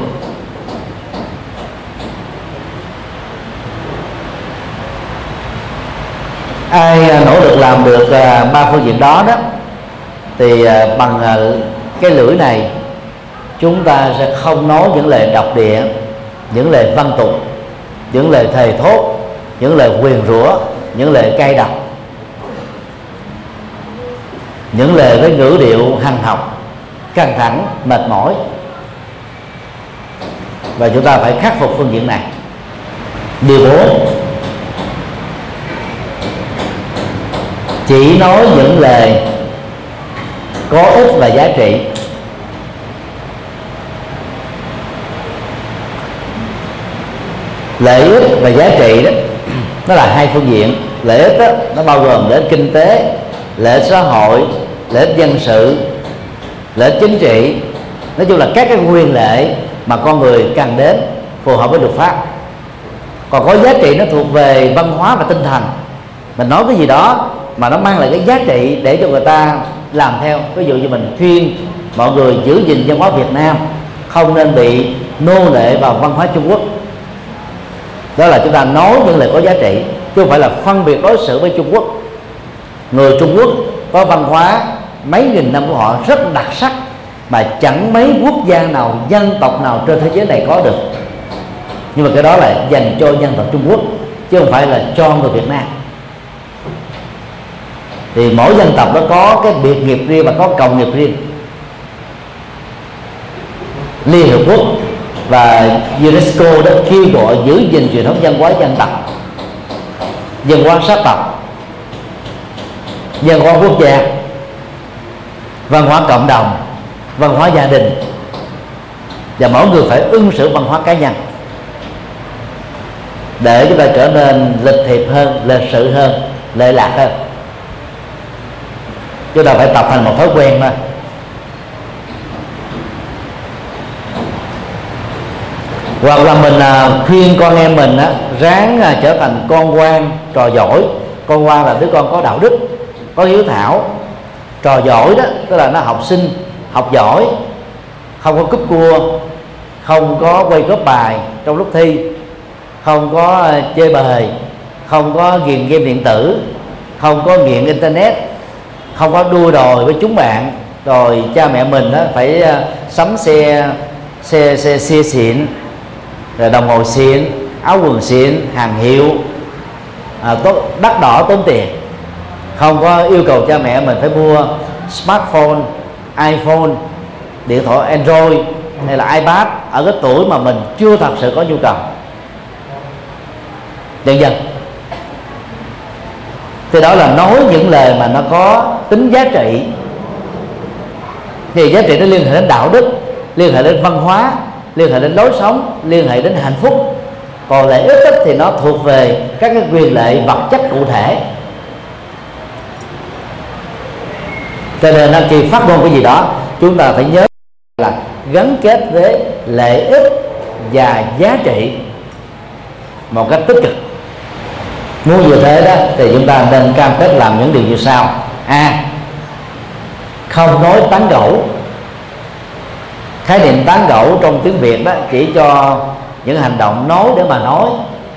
Ai à, nỗ lực làm được à, ba phương diện đó đó, thì bằng cái lưỡi này, chúng ta sẽ không nói những lời độc địa, những lời văn tục những lời thề thốt, những lời quyền rủa, những lời cay độc, những lời với ngữ điệu hằng học, căng thẳng, mệt mỏi. Và chúng ta phải khắc phục phương diện này. Điều bốn. Chỉ nói những lời có ích và giá trị. Lợi ích và giá trị đó. Nó là hai phương diện. Lợi ích đó, nó bao gồm lợi ích kinh tế lợi ích xã hội lợi ích dân sự lợi ích chính trị. Nói chung là các cái nguyên lệ mà con người cần đến phù hợp với luật pháp. Còn có giá trị nó thuộc về văn hóa và tinh thần. Mình nói cái gì đó mà nó mang lại cái giá trị để cho người ta làm theo. Ví dụ như mình khuyên mọi người giữ gìn văn hóa Việt Nam không nên bị nô lệ vào văn hóa Trung Quốc đó là chúng ta nói những lời có giá trị, chứ không phải là phân biệt đối xử với Trung Quốc. Người Trung Quốc có văn hóa mấy nghìn năm của họ rất đặc sắc, mà chẳng mấy quốc gia nào, dân tộc nào trên thế giới này có được. Nhưng mà cái đó là dành cho dân tộc Trung Quốc, chứ không phải là cho người Việt Nam. Thì mỗi dân tộc nó có cái biệt nghiệp riêng và có cộng nghiệp riêng. Liên Hợp Quốc và UNESCO đã kêu gọi giữ gìn truyền thống văn hóa dân tộc, văn hóa sắc tộc, văn hóa quốc gia, văn hóa cộng đồng, văn hóa gia đình. Và mỗi người phải ứng xử văn hóa cá nhân để chúng ta trở nên lịch thiệp hơn, lịch sự hơn lệ lạc hơn. Chúng ta phải tập thành một thói quen thôi. Hoặc là mình à, khuyên con em mình á, ráng à, trở thành con ngoan trò giỏi. Con ngoan là đứa con có đạo đức có hiếu thảo. Trò giỏi đó tức là nó học sinh học giỏi không có cúp cua không có quay góp bài trong lúc thi không có à, chơi bời không có ghiền game điện tử không có nghiện internet không có đua đòi với chúng bạn. Rồi cha mẹ mình đó phải à, sắm xe xe xe xe xịn rồi đồng hồ xịn áo quần xịn hàng hiệu. À, tốt, đắt đỏ tốn tiền. Không có yêu cầu cha mẹ mình phải mua smartphone iphone điện thoại android hay là ipad ở cái tuổi mà mình chưa thật sự có nhu cầu. Dần dần. Thì đó là nói những lời mà nó có tính giá trị. Thì giá trị nó liên hệ đến đạo đức liên hệ đến văn hóa liên hệ đến lối sống, liên hệ đến hạnh phúc. Còn lợi ích thì nó thuộc về các cái quyền lệ vật chất cụ thể. Cho nên là khi phát ngôn cái gì đó, chúng ta phải nhớ là gắn kết với lợi ích và giá trị một cách tích cực. Muốn như thế đó, thì chúng ta nên cam kết làm những điều như sau. A. Không nói tán gẫu khái niệm tán gẫu trong tiếng việt đó, chỉ cho những hành động nói để mà nói.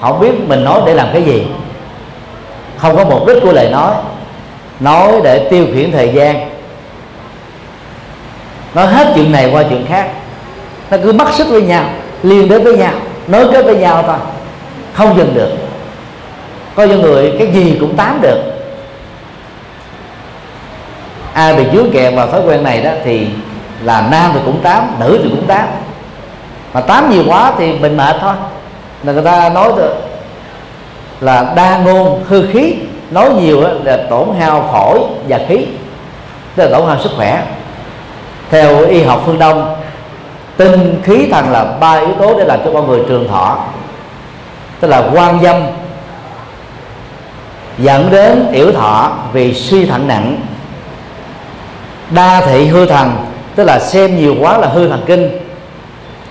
Không biết mình nói để làm cái gì. Không có mục đích của lời nói. Nói để tiêu khiển thời gian. Nói hết chuyện này qua chuyện khác. Nó cứ mắc xích với nhau, liên đến với nhau, nối kết với nhau thôi. Không dừng được. Có những người cái gì cũng tám được. Ai bị chướng kẹt vào thói quen này đó thì là nam thì cũng tám, nữ thì cũng tám. Mà tám nhiều quá thì mình mệt thôi. Là người ta nói là đa ngôn hư khí, nói nhiều là tổn hao phổi và khí, tức là tổn hao sức khỏe. Theo y học phương đông, tinh khí thần là ba yếu tố để làm cho con người trường thọ. Tức là quan dâm, dẫn đến yểu thọ vì suy thận nặng. Đa thị hư thần tức là xem nhiều quá là hư thần kinh.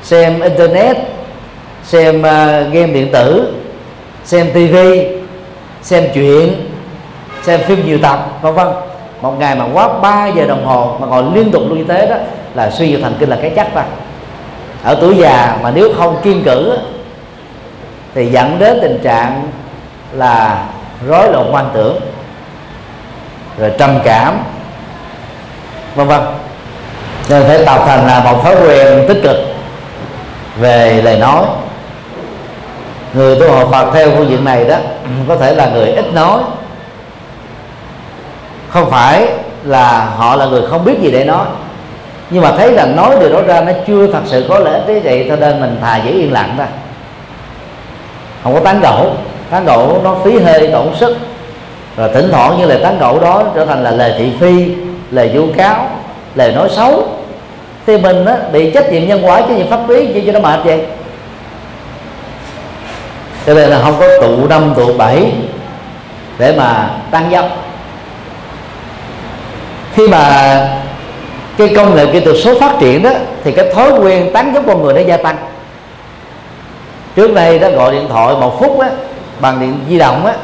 Xem internet xem uh, game điện tử xem tv, xem chuyện xem phim nhiều tập vân vân. Một ngày mà quá 3 giờ đồng hồ mà ngồi liên tục như thế đó là suy nhược thần kinh là cái chắc ta. Ở tuổi già mà nếu không kiên cử thì dẫn đến tình trạng là rối loạn quan tưởng rồi trầm cảm vân vân nên phải tập thành là một thói quen tích cực về lời nói. Người tu học Phật theo phương diện này đó, có thể là người ít nói. Không phải là họ là người không biết gì để nói. Nhưng mà thấy là nói điều đó ra nó chưa thật sự có lợi ích thế vậy, cho nên mình thà giữ yên lặng ra không có tán gẫu. Tán gẫu nó phí hơi, tổn sức. Rồi thỉnh thoảng như lời tán gẫu đó trở thành là lời thị phi, lời vu cáo, lời nói xấu thì mình á, bị trách nhiệm nhân quả trách nhiệm pháp lý chỉ cho nó mệt vậy. Cho nên là không có tụ năm tụ bảy để mà tăng dốc. Khi mà cái công nghệ kỹ thuật số phát triển đó thì cái thói quen tán dốc con người nó gia tăng. Trước đây đó gọi điện thoại một phút á bằng điện di động á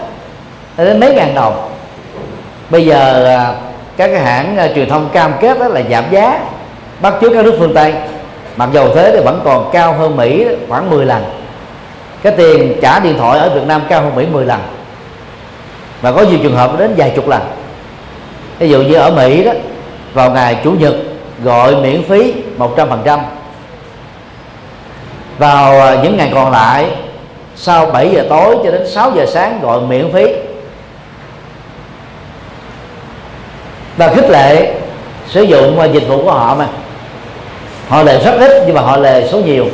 đến mấy ngàn đồng. Bây giờ à, các cái hãng à, truyền thông cam kết đó là giảm giá bắt chước các nước phương tây. Mặc dầu thế thì vẫn còn cao hơn mỹ khoảng 10 lần. Cái tiền trả điện thoại ở việt nam cao hơn mỹ 10 lần. Và có nhiều trường hợp đến vài chục lần. Ví dụ như ở mỹ đó, vào ngày chủ nhật, gọi miễn phí 100% vào à, những ngày còn lại, sau 7 giờ tối cho đến 6 giờ sáng gọi miễn phí. Và khích lệ sử dụng à, dịch vụ của họ mà họ lệ rất ít nhưng mà họ lệ số nhiều.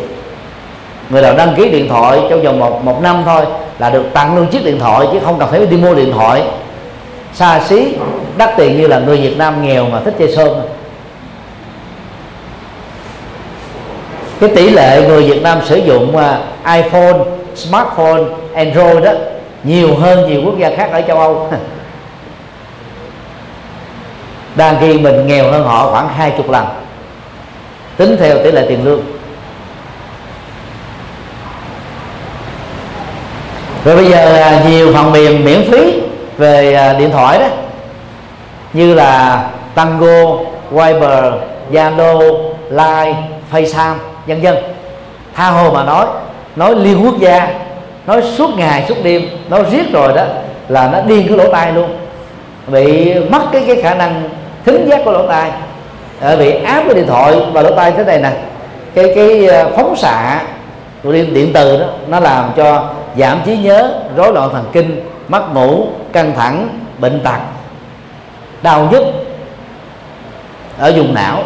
Người nào đăng ký điện thoại trong vòng một một năm thôi là được tặng luôn chiếc điện thoại chứ không cần phải đi mua điện thoại. Xa xí đắt tiền như là người Việt Nam nghèo mà thích chơi sơn. Cái tỷ lệ người Việt Nam sử dụng à, iPhone, smartphone, Android đó nhiều hơn nhiều quốc gia khác ở châu Âu. Đang khi mình nghèo hơn họ khoảng hai chục lần tính theo tỷ lệ tiền lương. Rồi bây giờ nhiều phần mềm miễn phí về à, điện thoại đó. Như là Tango, Viber, Zalo, Line, FaceTime, vân vân. Tha hồ mà nói nói liên quốc gia nói suốt ngày suốt đêm nói riết rồi đó là nó điên cái lỗ tai luôn. Bị mất cái cái khả năng thính giác của lỗ tai bị áp cái điện thoại vào lỗ tai thế này nè cái cái ờ, phóng xạ của điện, điện từ đó nó làm cho giảm trí nhớ rối loạn thần kinh mất ngủ căng thẳng bệnh tật đau nhức ở vùng não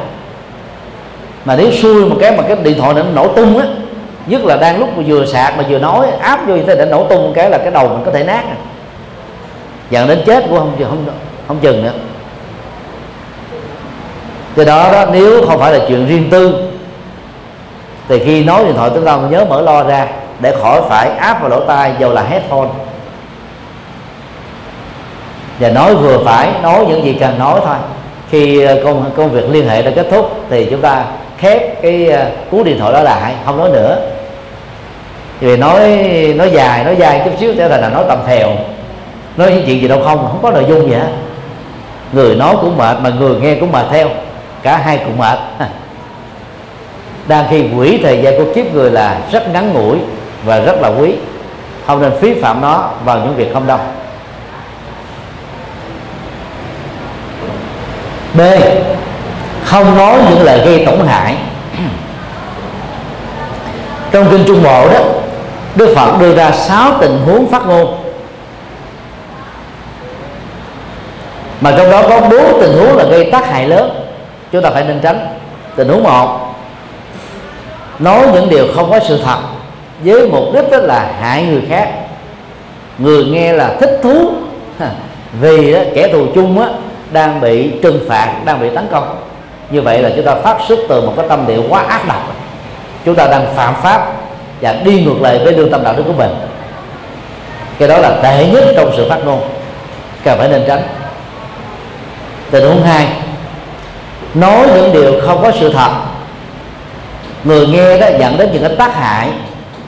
mà nếu xui một cái mà cái điện thoại nó nổ tung á nhất là đang lúc mà vừa sạc mà vừa nói áp vô như thế để nổ tung cái là cái đầu mình có thể nát à. dẫn đến chết cũng không không không chừng nữa do đó đó, nếu không phải là chuyện riêng tư, thì khi nói điện thoại chúng ta nhớ mở lo ra để khỏi phải áp vào lỗ tai dầu là headphone. Và nói vừa phải, nói những gì cần nói thôi. Khi ờ, công công việc liên hệ đã kết thúc thì chúng ta khép cái ờ, cú điện thoại đó lại, không nói nữa. Vì nói nói dài nói dài chút xíu trở thành là nói tầm phèo. Nói những chuyện gì đâu không không có nội dung gì hết. Người nói cũng mệt mà người nghe cũng mệt theo cả hai cũng mệt. Đang khi quỹ thời gian của kiếp người là rất ngắn ngủi và rất là quý, không nên phí phạm nó vào những việc không đâu b, không nói những lời gây tổn hại. Trong kinh trung bộ đó, đức phật đưa ra sáu tình huống phát ngôn. Mà trong đó có bốn tình huống là gây tác hại lớn chúng ta phải nên tránh tình huống một nói những điều không có sự thật với mục đích đó là hại người khác. Người nghe là thích thú vì đó, kẻ thù chung á, đang bị trừng phạt đang bị tấn công. Như vậy là chúng ta phát xuất từ một cái tâm địa quá ác độc. Chúng ta đang phạm pháp và đi ngược lại với đường tâm đạo đức của mình. Cái đó là tệ nhất trong sự phát ngôn. Cần phải nên tránh. Tình huống hai nói những điều không có sự thật. Người nghe đó dẫn đến những cái tác hại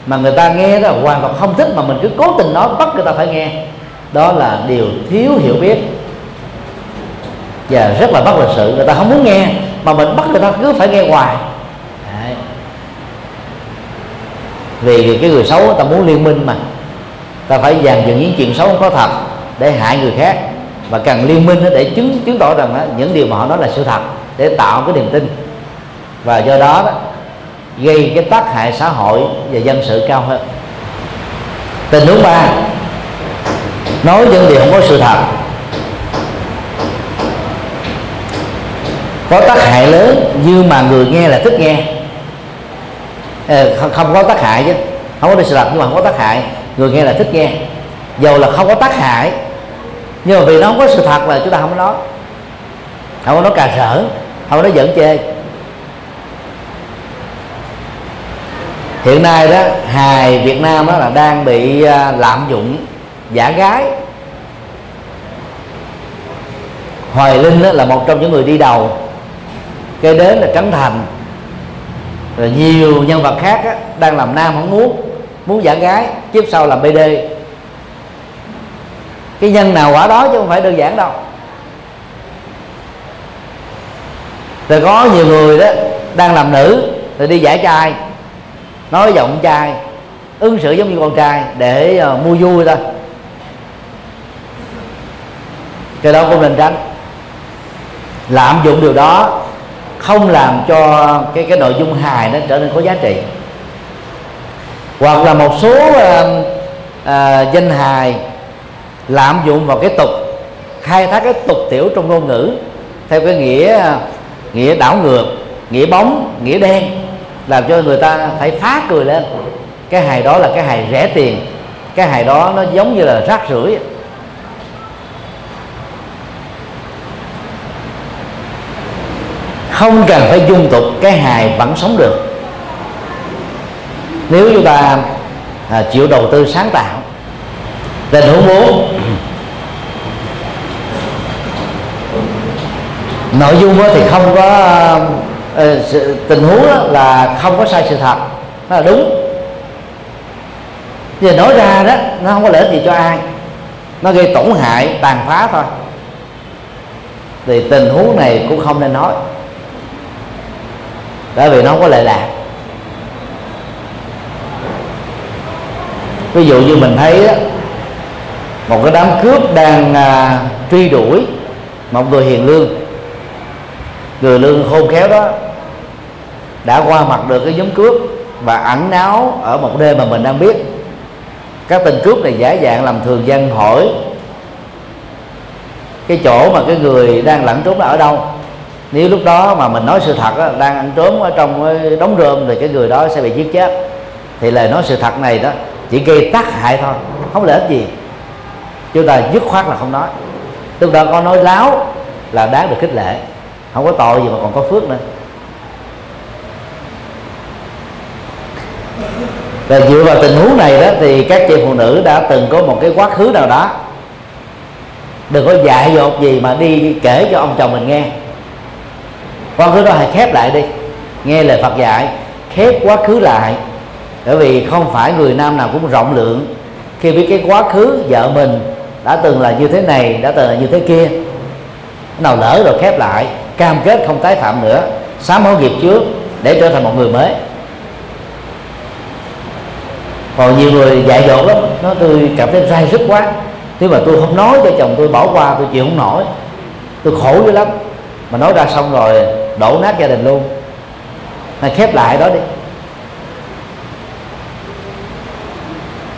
mà người ta nghe đó hoàn toàn không thích mà mình cứ cố tình nói bắt người ta phải nghe. Đó là điều thiếu hiểu biết. Và rất là bất lịch sự người ta không muốn nghe mà mình bắt người ta cứ phải nghe hoài. Đấy. vì cái người xấu ta muốn liên minh mà. Ta phải dàn dựng những chuyện xấu không có thật để hại người khác. Và cần liên minh để chứng chứng tỏ rằng đó, những điều mà họ nói là sự thật để tạo cái niềm tin. Và do đó, đó gây cái tác hại xã hội và dân sự cao hơn. Tình huống ba nói những điều không có sự thật. Có tác hại lớn nhưng mà người nghe là thích nghe. Ờ, không, không có tác hại chứ. Không có sự thật nhưng mà không có tác hại. Người nghe là thích nghe. Dầu là không có tác hại nhưng mà vì nó không có sự thật là chúng ta không có nói. Không có nói cà rỡ không nó nói giỡn chê. Hiện nay đó hài Việt Nam đó là đang bị à, lạm dụng giả gái. Hoài Linh đó là một trong những người đi đầu. Kế đến là Trấn Thành. Rồi nhiều nhân vật khác á, đang làm nam không muốn muốn giả gái kiếp sau làm BD cái nhân nào quả đó chứ không phải đơn giản đâu. Rồi có nhiều người đó đang làm nữ rồi đi giải trai nói giọng trai ứng xử giống như con trai để uh, mua vui thôi. Cái đó cũng nên tránh. Lạm dụng điều đó không làm cho cái cái nội dung hài nó trở nên có giá trị. Hoặc là một số uh, uh, danh hài lạm dụng vào cái tục khai thác cái tục tiểu trong ngôn ngữ theo cái nghĩa nghĩa đảo ngược nghĩa bóng nghĩa đen làm cho người ta phải phá cười lên. Cái hài đó là cái hài rẻ tiền. Cái hài đó nó giống như là rác rưởi. Không cần phải dung tục cái hài vẫn sống được. Nếu chúng ta à, chịu đầu tư sáng tạo tình huống bốn nội dung thì không có ờ, tình huống là không có sai sự thật. Nó là đúng. Giờ nói ra đó nó không có lợi ích gì cho ai. Nó gây tổn hại tàn phá thôi. Thì tình huống này cũng không nên nói. Bởi vì nó không có lệ lạc. Ví dụ như mình thấy đó, một cái đám cướp đang à, truy đuổi một người hiền lương người lương khôn khéo đó đã qua mặt được cái nhóm cướp và ẩn náu ở một nơi mà mình đang biết. Các tên cướp này giả dạng làm thường dân hỏi cái chỗ mà cái người đang lẩn trốn ở đâu? Nếu lúc đó mà mình nói sự thật đó, đang ăn trốn ở trong đống rơm thì cái người đó sẽ bị giết chết. Thì lời nói sự thật này đó chỉ gây tác hại thôi không lợi ích gì. Chúng ta dứt khoát là không nói. Chúng ta có nói láo là đáng được khích lệ không có tội gì mà còn có phước nữa. Và dựa vào tình huống này đó, thì các chị phụ nữ đã từng có một cái quá khứ nào đó. Đừng có dại dột gì mà đi kể cho ông chồng mình nghe. Quá khứ đó hãy khép lại đi. Nghe lời Phật dạy, khép quá khứ lại. Bởi vì không phải người nam nào cũng rộng lượng. Khi biết cái quá khứ vợ mình đã từng là như thế này, đã từng là như thế kia nào lỡ rồi khép lại cam kết không tái phạm nữa sám hối nghiệp trước để trở thành một người mới. Còn nhiều người dạy dỗ lắm nó tôi cảm thấy sai sức quá. Nếu mà tôi không nói cho chồng tôi bỏ qua tôi chịu không nổi. Tôi khổ dữ lắm. Mà nói ra xong rồi đổ nát gia đình luôn. Hay khép lại đó đi.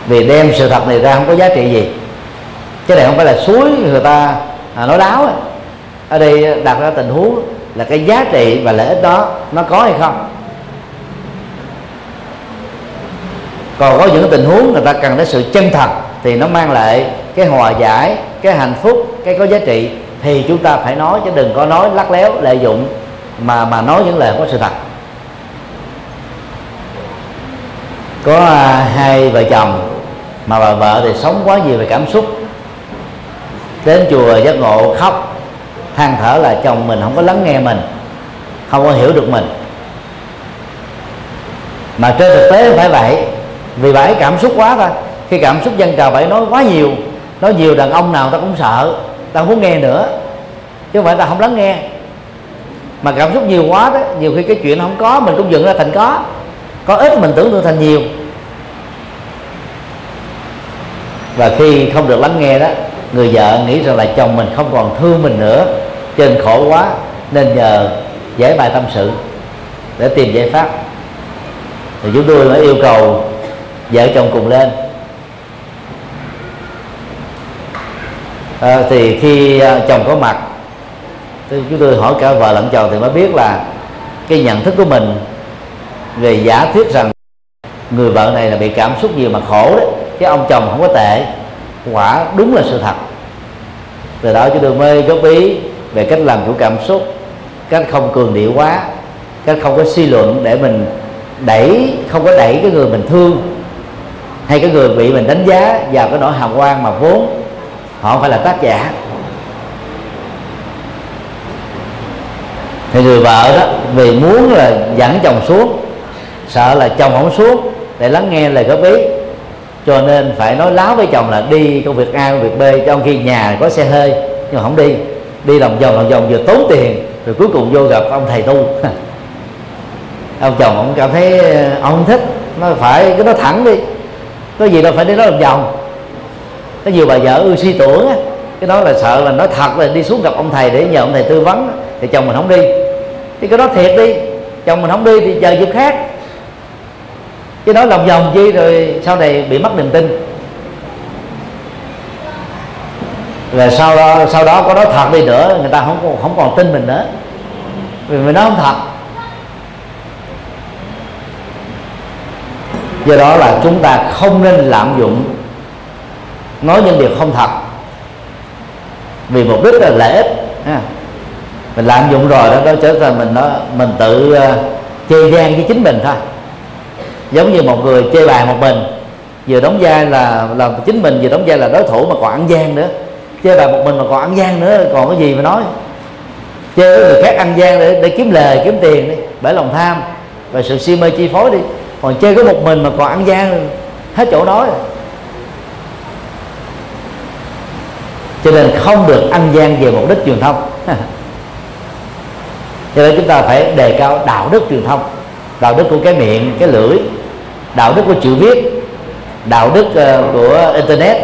Vì đem sự thật này ra không có giá trị gì. Cái này không phải là suối người ta à, nói láo ấy ở đây đặt ra tình huống là cái giá trị và lợi ích đó nó có hay không? Còn có những tình huống người ta cần đến sự chân thật thì nó mang lại cái hòa giải cái hạnh phúc cái có giá trị thì chúng ta phải nói chứ đừng có nói lắc léo lợi dụng mà mà nói những lời không có sự thật. Có à, hai vợ chồng mà bà vợ thì sống quá nhiều về cảm xúc đến chùa giác ngộ khóc than thở là chồng mình không có lắng nghe mình, không có hiểu được mình. Mà trên thực tế không phải vậy, vì bà ấy cảm xúc quá thôi. Khi cảm xúc dân trào, bà ấy nói quá nhiều, nói nhiều đàn ông nào ta cũng sợ, ta không muốn nghe nữa, chứ không phải ta không lắng nghe. Mà cảm xúc nhiều quá đó, nhiều khi cái chuyện không có, mình cũng dựng ra thành có. Có ít mình tưởng tượng thành nhiều. Và khi không được lắng nghe đó người vợ nghĩ rằng là chồng mình không còn thương mình nữa. Trên khổ quá nên nhờ giải bài tâm sự để tìm giải pháp. Thì chúng tôi mới yêu cầu vợ chồng cùng lên. À, thì khi à, chồng có mặt thì chúng tôi hỏi cả vợ lẫn chồng thì mới biết là cái nhận thức của mình về giả thuyết rằng người vợ này là bị cảm xúc nhiều mà khổ đấy chứ ông chồng không có tệ quả đúng là sự thật. Từ đó chúng tôi mới góp ý về cách làm chủ cảm xúc, cách không cường điệu quá, cách không có suy luận để mình đẩy, không có đẩy cái người mình thương hay cái người bị mình đánh giá vào cái nỗi hào quang mà vốn họ không phải là tác giả. Thì người vợ đó vì muốn là dẫn chồng xuống, sợ là chồng không xuống để lắng nghe lời góp ý cho nên phải nói láo với chồng là đi công việc A, công việc B trong khi nhà có xe hơi, nhưng mà không đi. Đi lòng vòng lòng vòng vừa tốn tiền, rồi cuối cùng vô gặp ông thầy tu. Ông chồng ông cảm thấy ờ, ông không thích, nó phải, cái nó thẳng đi. Có gì đâu phải đi nói lòng vòng. Có nhiều bà vợ ưa suy tưởng á, cái đó là sợ là nói thật là đi xuống gặp ông thầy để nhờ ông thầy tư vấn thì chồng mình không đi. Thì cái đó thiệt đi, chồng mình không đi thì chờ dịp khác chứ nói lòng vòng chi rồi sau này bị mất niềm tin. Và sau đó sau đó có nói thật đi nữa người ta không không còn tin mình nữa. Vì mình nói không thật. Do đó là chúng ta không nên lạm dụng nói những điều không thật. Vì mục đích là lợi ích ha. mình lạm dụng rồi đó đó trở thành mình nó mình tự ờ, uh, chê gian với chính mình thôi giống như một người chơi bài một mình. Vừa đóng vai là là chính mình vừa đóng vai là đối thủ mà còn ăn gian nữa. Chơi bài một mình mà còn ăn gian nữa còn cái gì mà nói? Chơi với người khác ăn gian để, để kiếm lời kiếm tiền đi bởi lòng tham. Và sự si mê chi phối đi. Còn chơi có một mình mà còn ăn gian hết chỗ nói cho nên không được ăn gian về mục đích truyền thông. Cho nên chúng ta phải đề cao đạo đức truyền thông. Đạo đức của cái miệng cái lưỡi đạo đức của chữ viết, đạo đức ờ, của internet.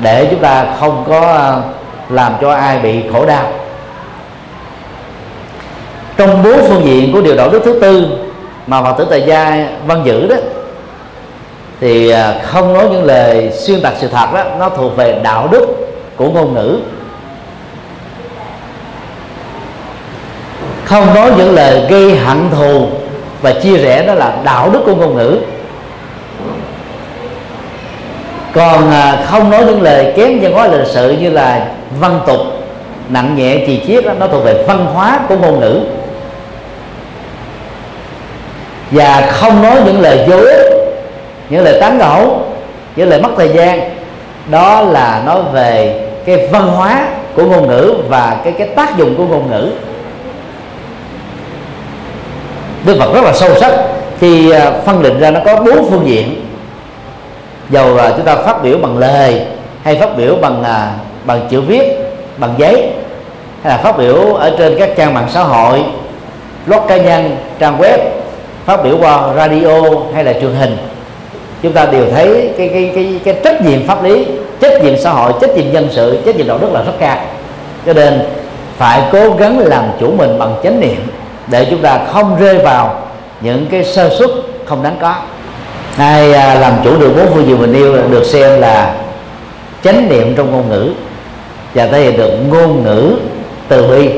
Để chúng ta không có ờ, làm cho ai bị khổ đau. Trong bốn phương diện của điều đạo đức thứ tư mà phật tử tại gia văn giữ đó, thì ờ, không nói những lời xuyên tạc sự thật đó, nó thuộc về đạo đức của ngôn ngữ. Không nói những lời gây hận thù và chia rẽ đó là đạo đức của ngôn ngữ. Còn à, không nói những lời kém văn hóa lịch sự như là văn tục nặng nhẹ trì chiết đó, nó thuộc về văn hóa của ngôn ngữ. Và không nói những lời vô ích những lời tán gẫu những lời mất thời gian. Đó là nói về cái văn hóa của ngôn ngữ và cái cái tác dụng của ngôn ngữ. Đức Phật rất là sâu sắc. Khi à, phân định ra nó có bốn phương diện. Dầu là chúng ta phát biểu bằng lời hay phát biểu bằng à, bằng chữ viết, bằng giấy, hay là phát biểu ở trên các trang mạng xã hội, blog cá nhân, trang web, phát biểu qua radio hay là truyền hình, chúng ta đều thấy cái cái cái cái trách nhiệm pháp lý, trách nhiệm xã hội, trách nhiệm dân sự, trách nhiệm đạo đức là rất cao. Cho nên phải cố gắng làm chủ mình bằng chánh niệm để chúng ta không rơi vào những cái sơ suất không đáng có. Ai à, làm chủ được bốn phương diện mình yêu được xem là chánh niệm trong ngôn ngữ và thể hiện được ngôn ngữ từ bi.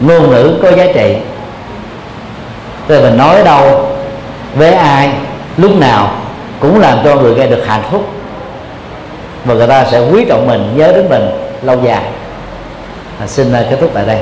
Ngôn ngữ có giá trị. Rồi mình nói đâu với ai lúc nào cũng làm cho người nghe được hạnh phúc. Và người ta sẽ quý trọng mình nhớ đến mình lâu dài. À, xin à, kết thúc tại đây.